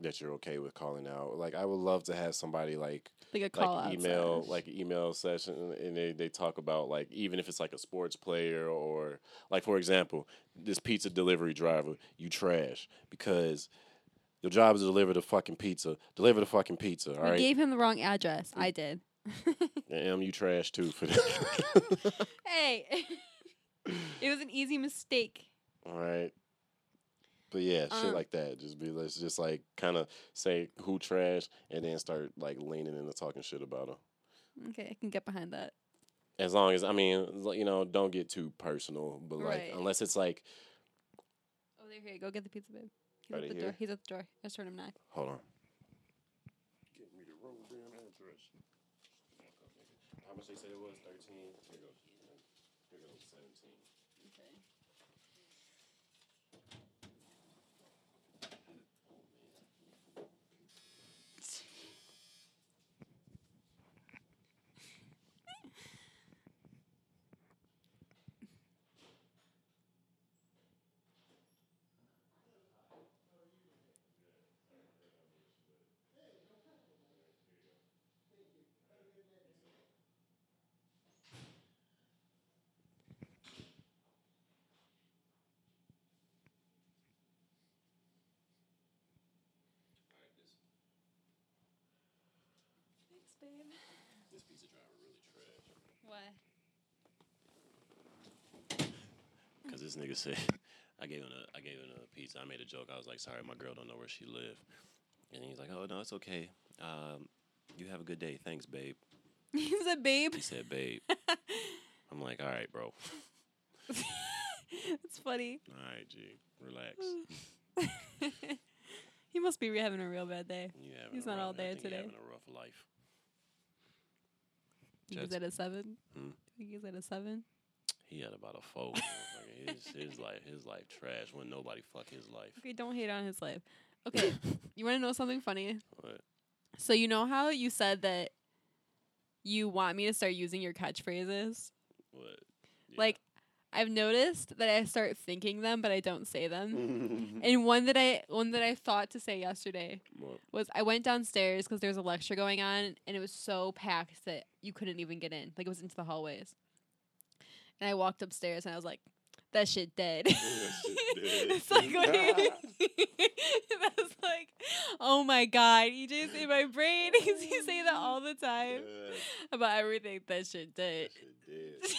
that you're okay with calling out. Like, I would love to have somebody like like a call like email session. like email session and they, they talk about like even if it's like a sports player or like for example this pizza delivery driver you trash because your job is to deliver the fucking pizza deliver the fucking pizza all we right gave him the wrong address. I did. M, you trash too for that hey, it was an easy mistake. all right but yeah shit Um, like that just be let's just like kind of say who trash and then start like leaning into talking shit about them Okay, I can get behind that. as long as I mean, you know, don't get too personal, but like Right. unless it's like, Oh, there you go. Get the pizza, babe. He's Right at the here? door. He's at the door. I just heard him knock. hold on. Get me the wrong damn address. How much they said it was? Babe. This pizza driver really trash. Why? Cause this nigga said, I gave him a, I gave him a pizza. I made a joke. I was like, sorry, my girl don't know where she live. And he's like, oh no, it's okay. Um, you have a good day. Thanks, babe. He said, babe. He said, babe. I'm like, all right, bro. it's funny. All right, G, relax. he must be having a real bad day. You having He's not all there today. Having a rough life. Jets- at a seven. Hmm? Think he's at a seven. He had about a four. motherfucker. his, his life, his life trash. When nobody fuck his life. Okay, don't hate on his life. Okay, you want to know something funny? What? So you know how you said that you want me to start using your catchphrases? What? Yeah. Like I've noticed that I start thinking them but I don't say them. And one that I one that I thought to say yesterday What? was I went downstairs cuz there was a lecture going on and it was so packed that you couldn't even get in. Like it was into the hallways. And I walked upstairs and I was like that shit dead. shit dead. it's like that's like, oh my god, you just in my brain. you say that all the time Yeah, about everything. That shit dead. that shit dead.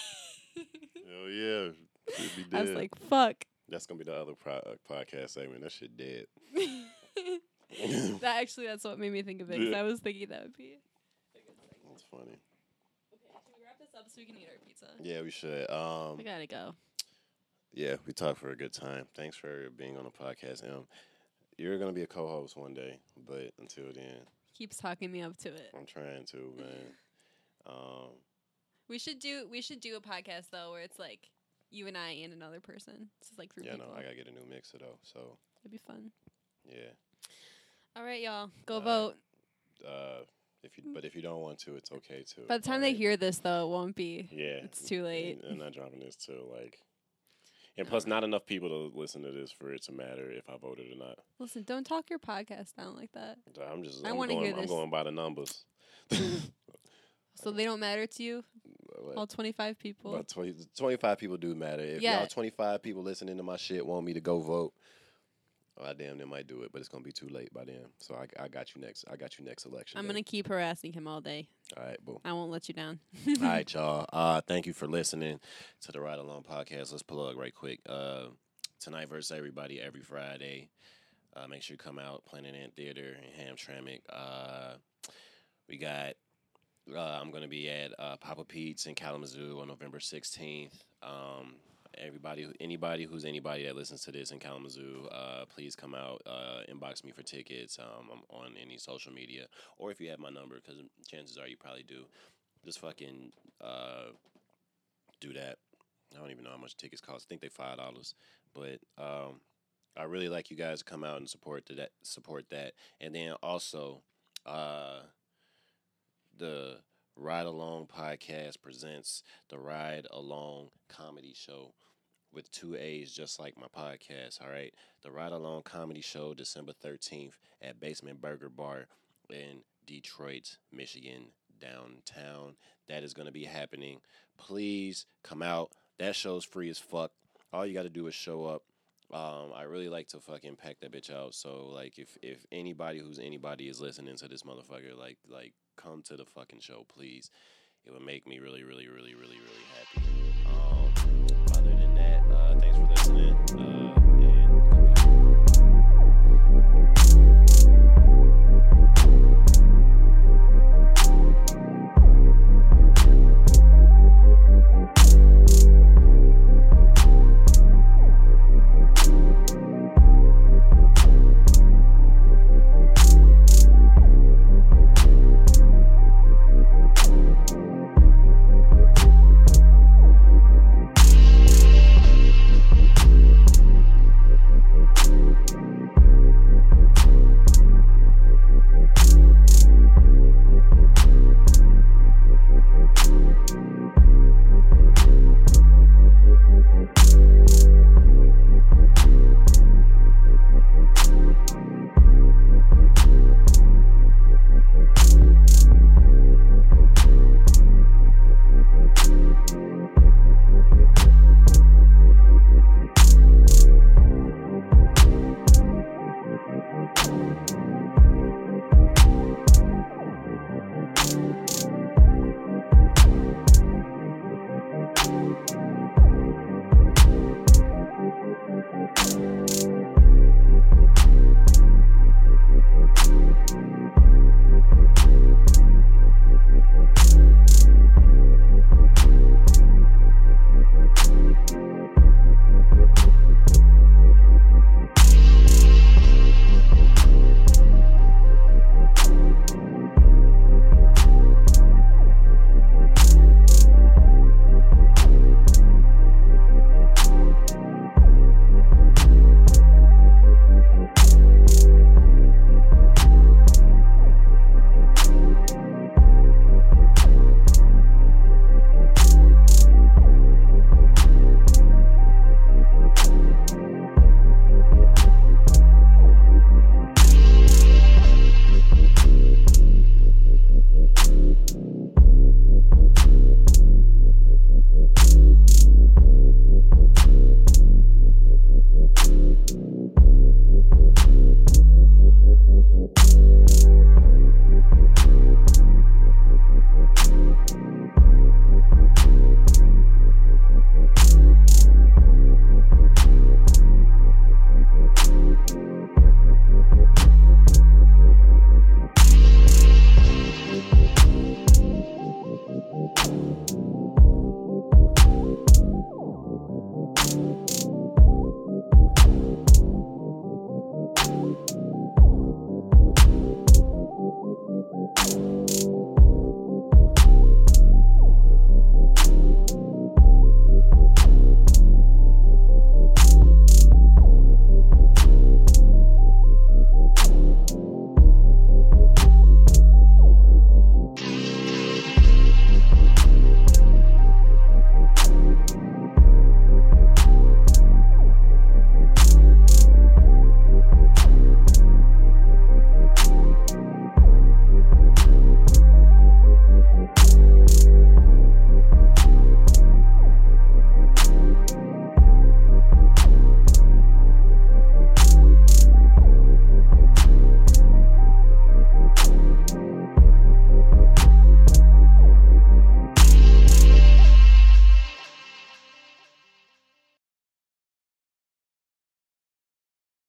Hell yeah. Should be I was like, fuck. That's gonna be the other pro- podcast segment. That shit dead. that actually, that's what made me think of it. 'cause I was thinking that would be. That's funny. Okay, should we wrap this up so we can eat our pizza? Yeah, we should. Um, We gotta go. yeah, we talked for a good time. Thanks for being on the podcast, Em. You're gonna be a co-host one day, but until then, Keeps talking me up to it. I'm trying to, man. Um, We should do. We should do a podcast though, where it's like you and I and another person. It's just like three yeah, people. no, I gotta get a new mixer though. So It'd be fun. yeah. All right, y'all, go right. vote. Uh, if you, but if you don't want to, it's okay too. By the time they hear this, though, it won't be. yeah, It's too late. And, I'm not dropping this till like, and plus, not enough people to listen to this for it to matter if I voted or not. Listen, don't talk your podcast down like that. I'm just, I I'm wanna going, hear I'm going by the numbers. So they don't matter to you, What? all twenty five people. About 20, 25 people do matter. If Yeah. y'all 25 people listening to my shit want me to go vote, well, I damn near might do it, but it's gonna be too late by then. So I, I got you next. I got you next election. I'm day. gonna keep harassing him all day. All right, boom. I won't let you down. All right, y'all. Uh, thank you for listening to the Ride Along podcast. Let's plug right quick. Uh, tonight versus everybody every Friday. Uh, make sure you come out. Planet Ant Theater in Hamtramck. Uh, we got. Uh, I'm gonna be at uh, Papa Pete's in Kalamazoo on November 16th. Um, everybody, anybody who's anybody that listens to this in Kalamazoo, uh, please come out. Uh, inbox me for tickets. Um, I'm on any social media, or if you have my number, because chances are you probably do just fucking uh, do that. I don't even know how much tickets cost. I think they five dollars, but um, I really like you guys to come out and support that. Support that, and then also uh, the Ride Along podcast presents the Ride Along comedy show with two A's, just like my podcast. All right, the Ride Along comedy show, December thirteenth at Basement Burger Bar in Detroit, Michigan, downtown. That is going to be happening. Please come out. That show's free as fuck. All you got to do is show up. Um, I really like to fucking pack that bitch out. So like, if if anybody who's anybody is listening to this motherfucker, like like come to the fucking show, please. It would make me really, really, really, really, really happy.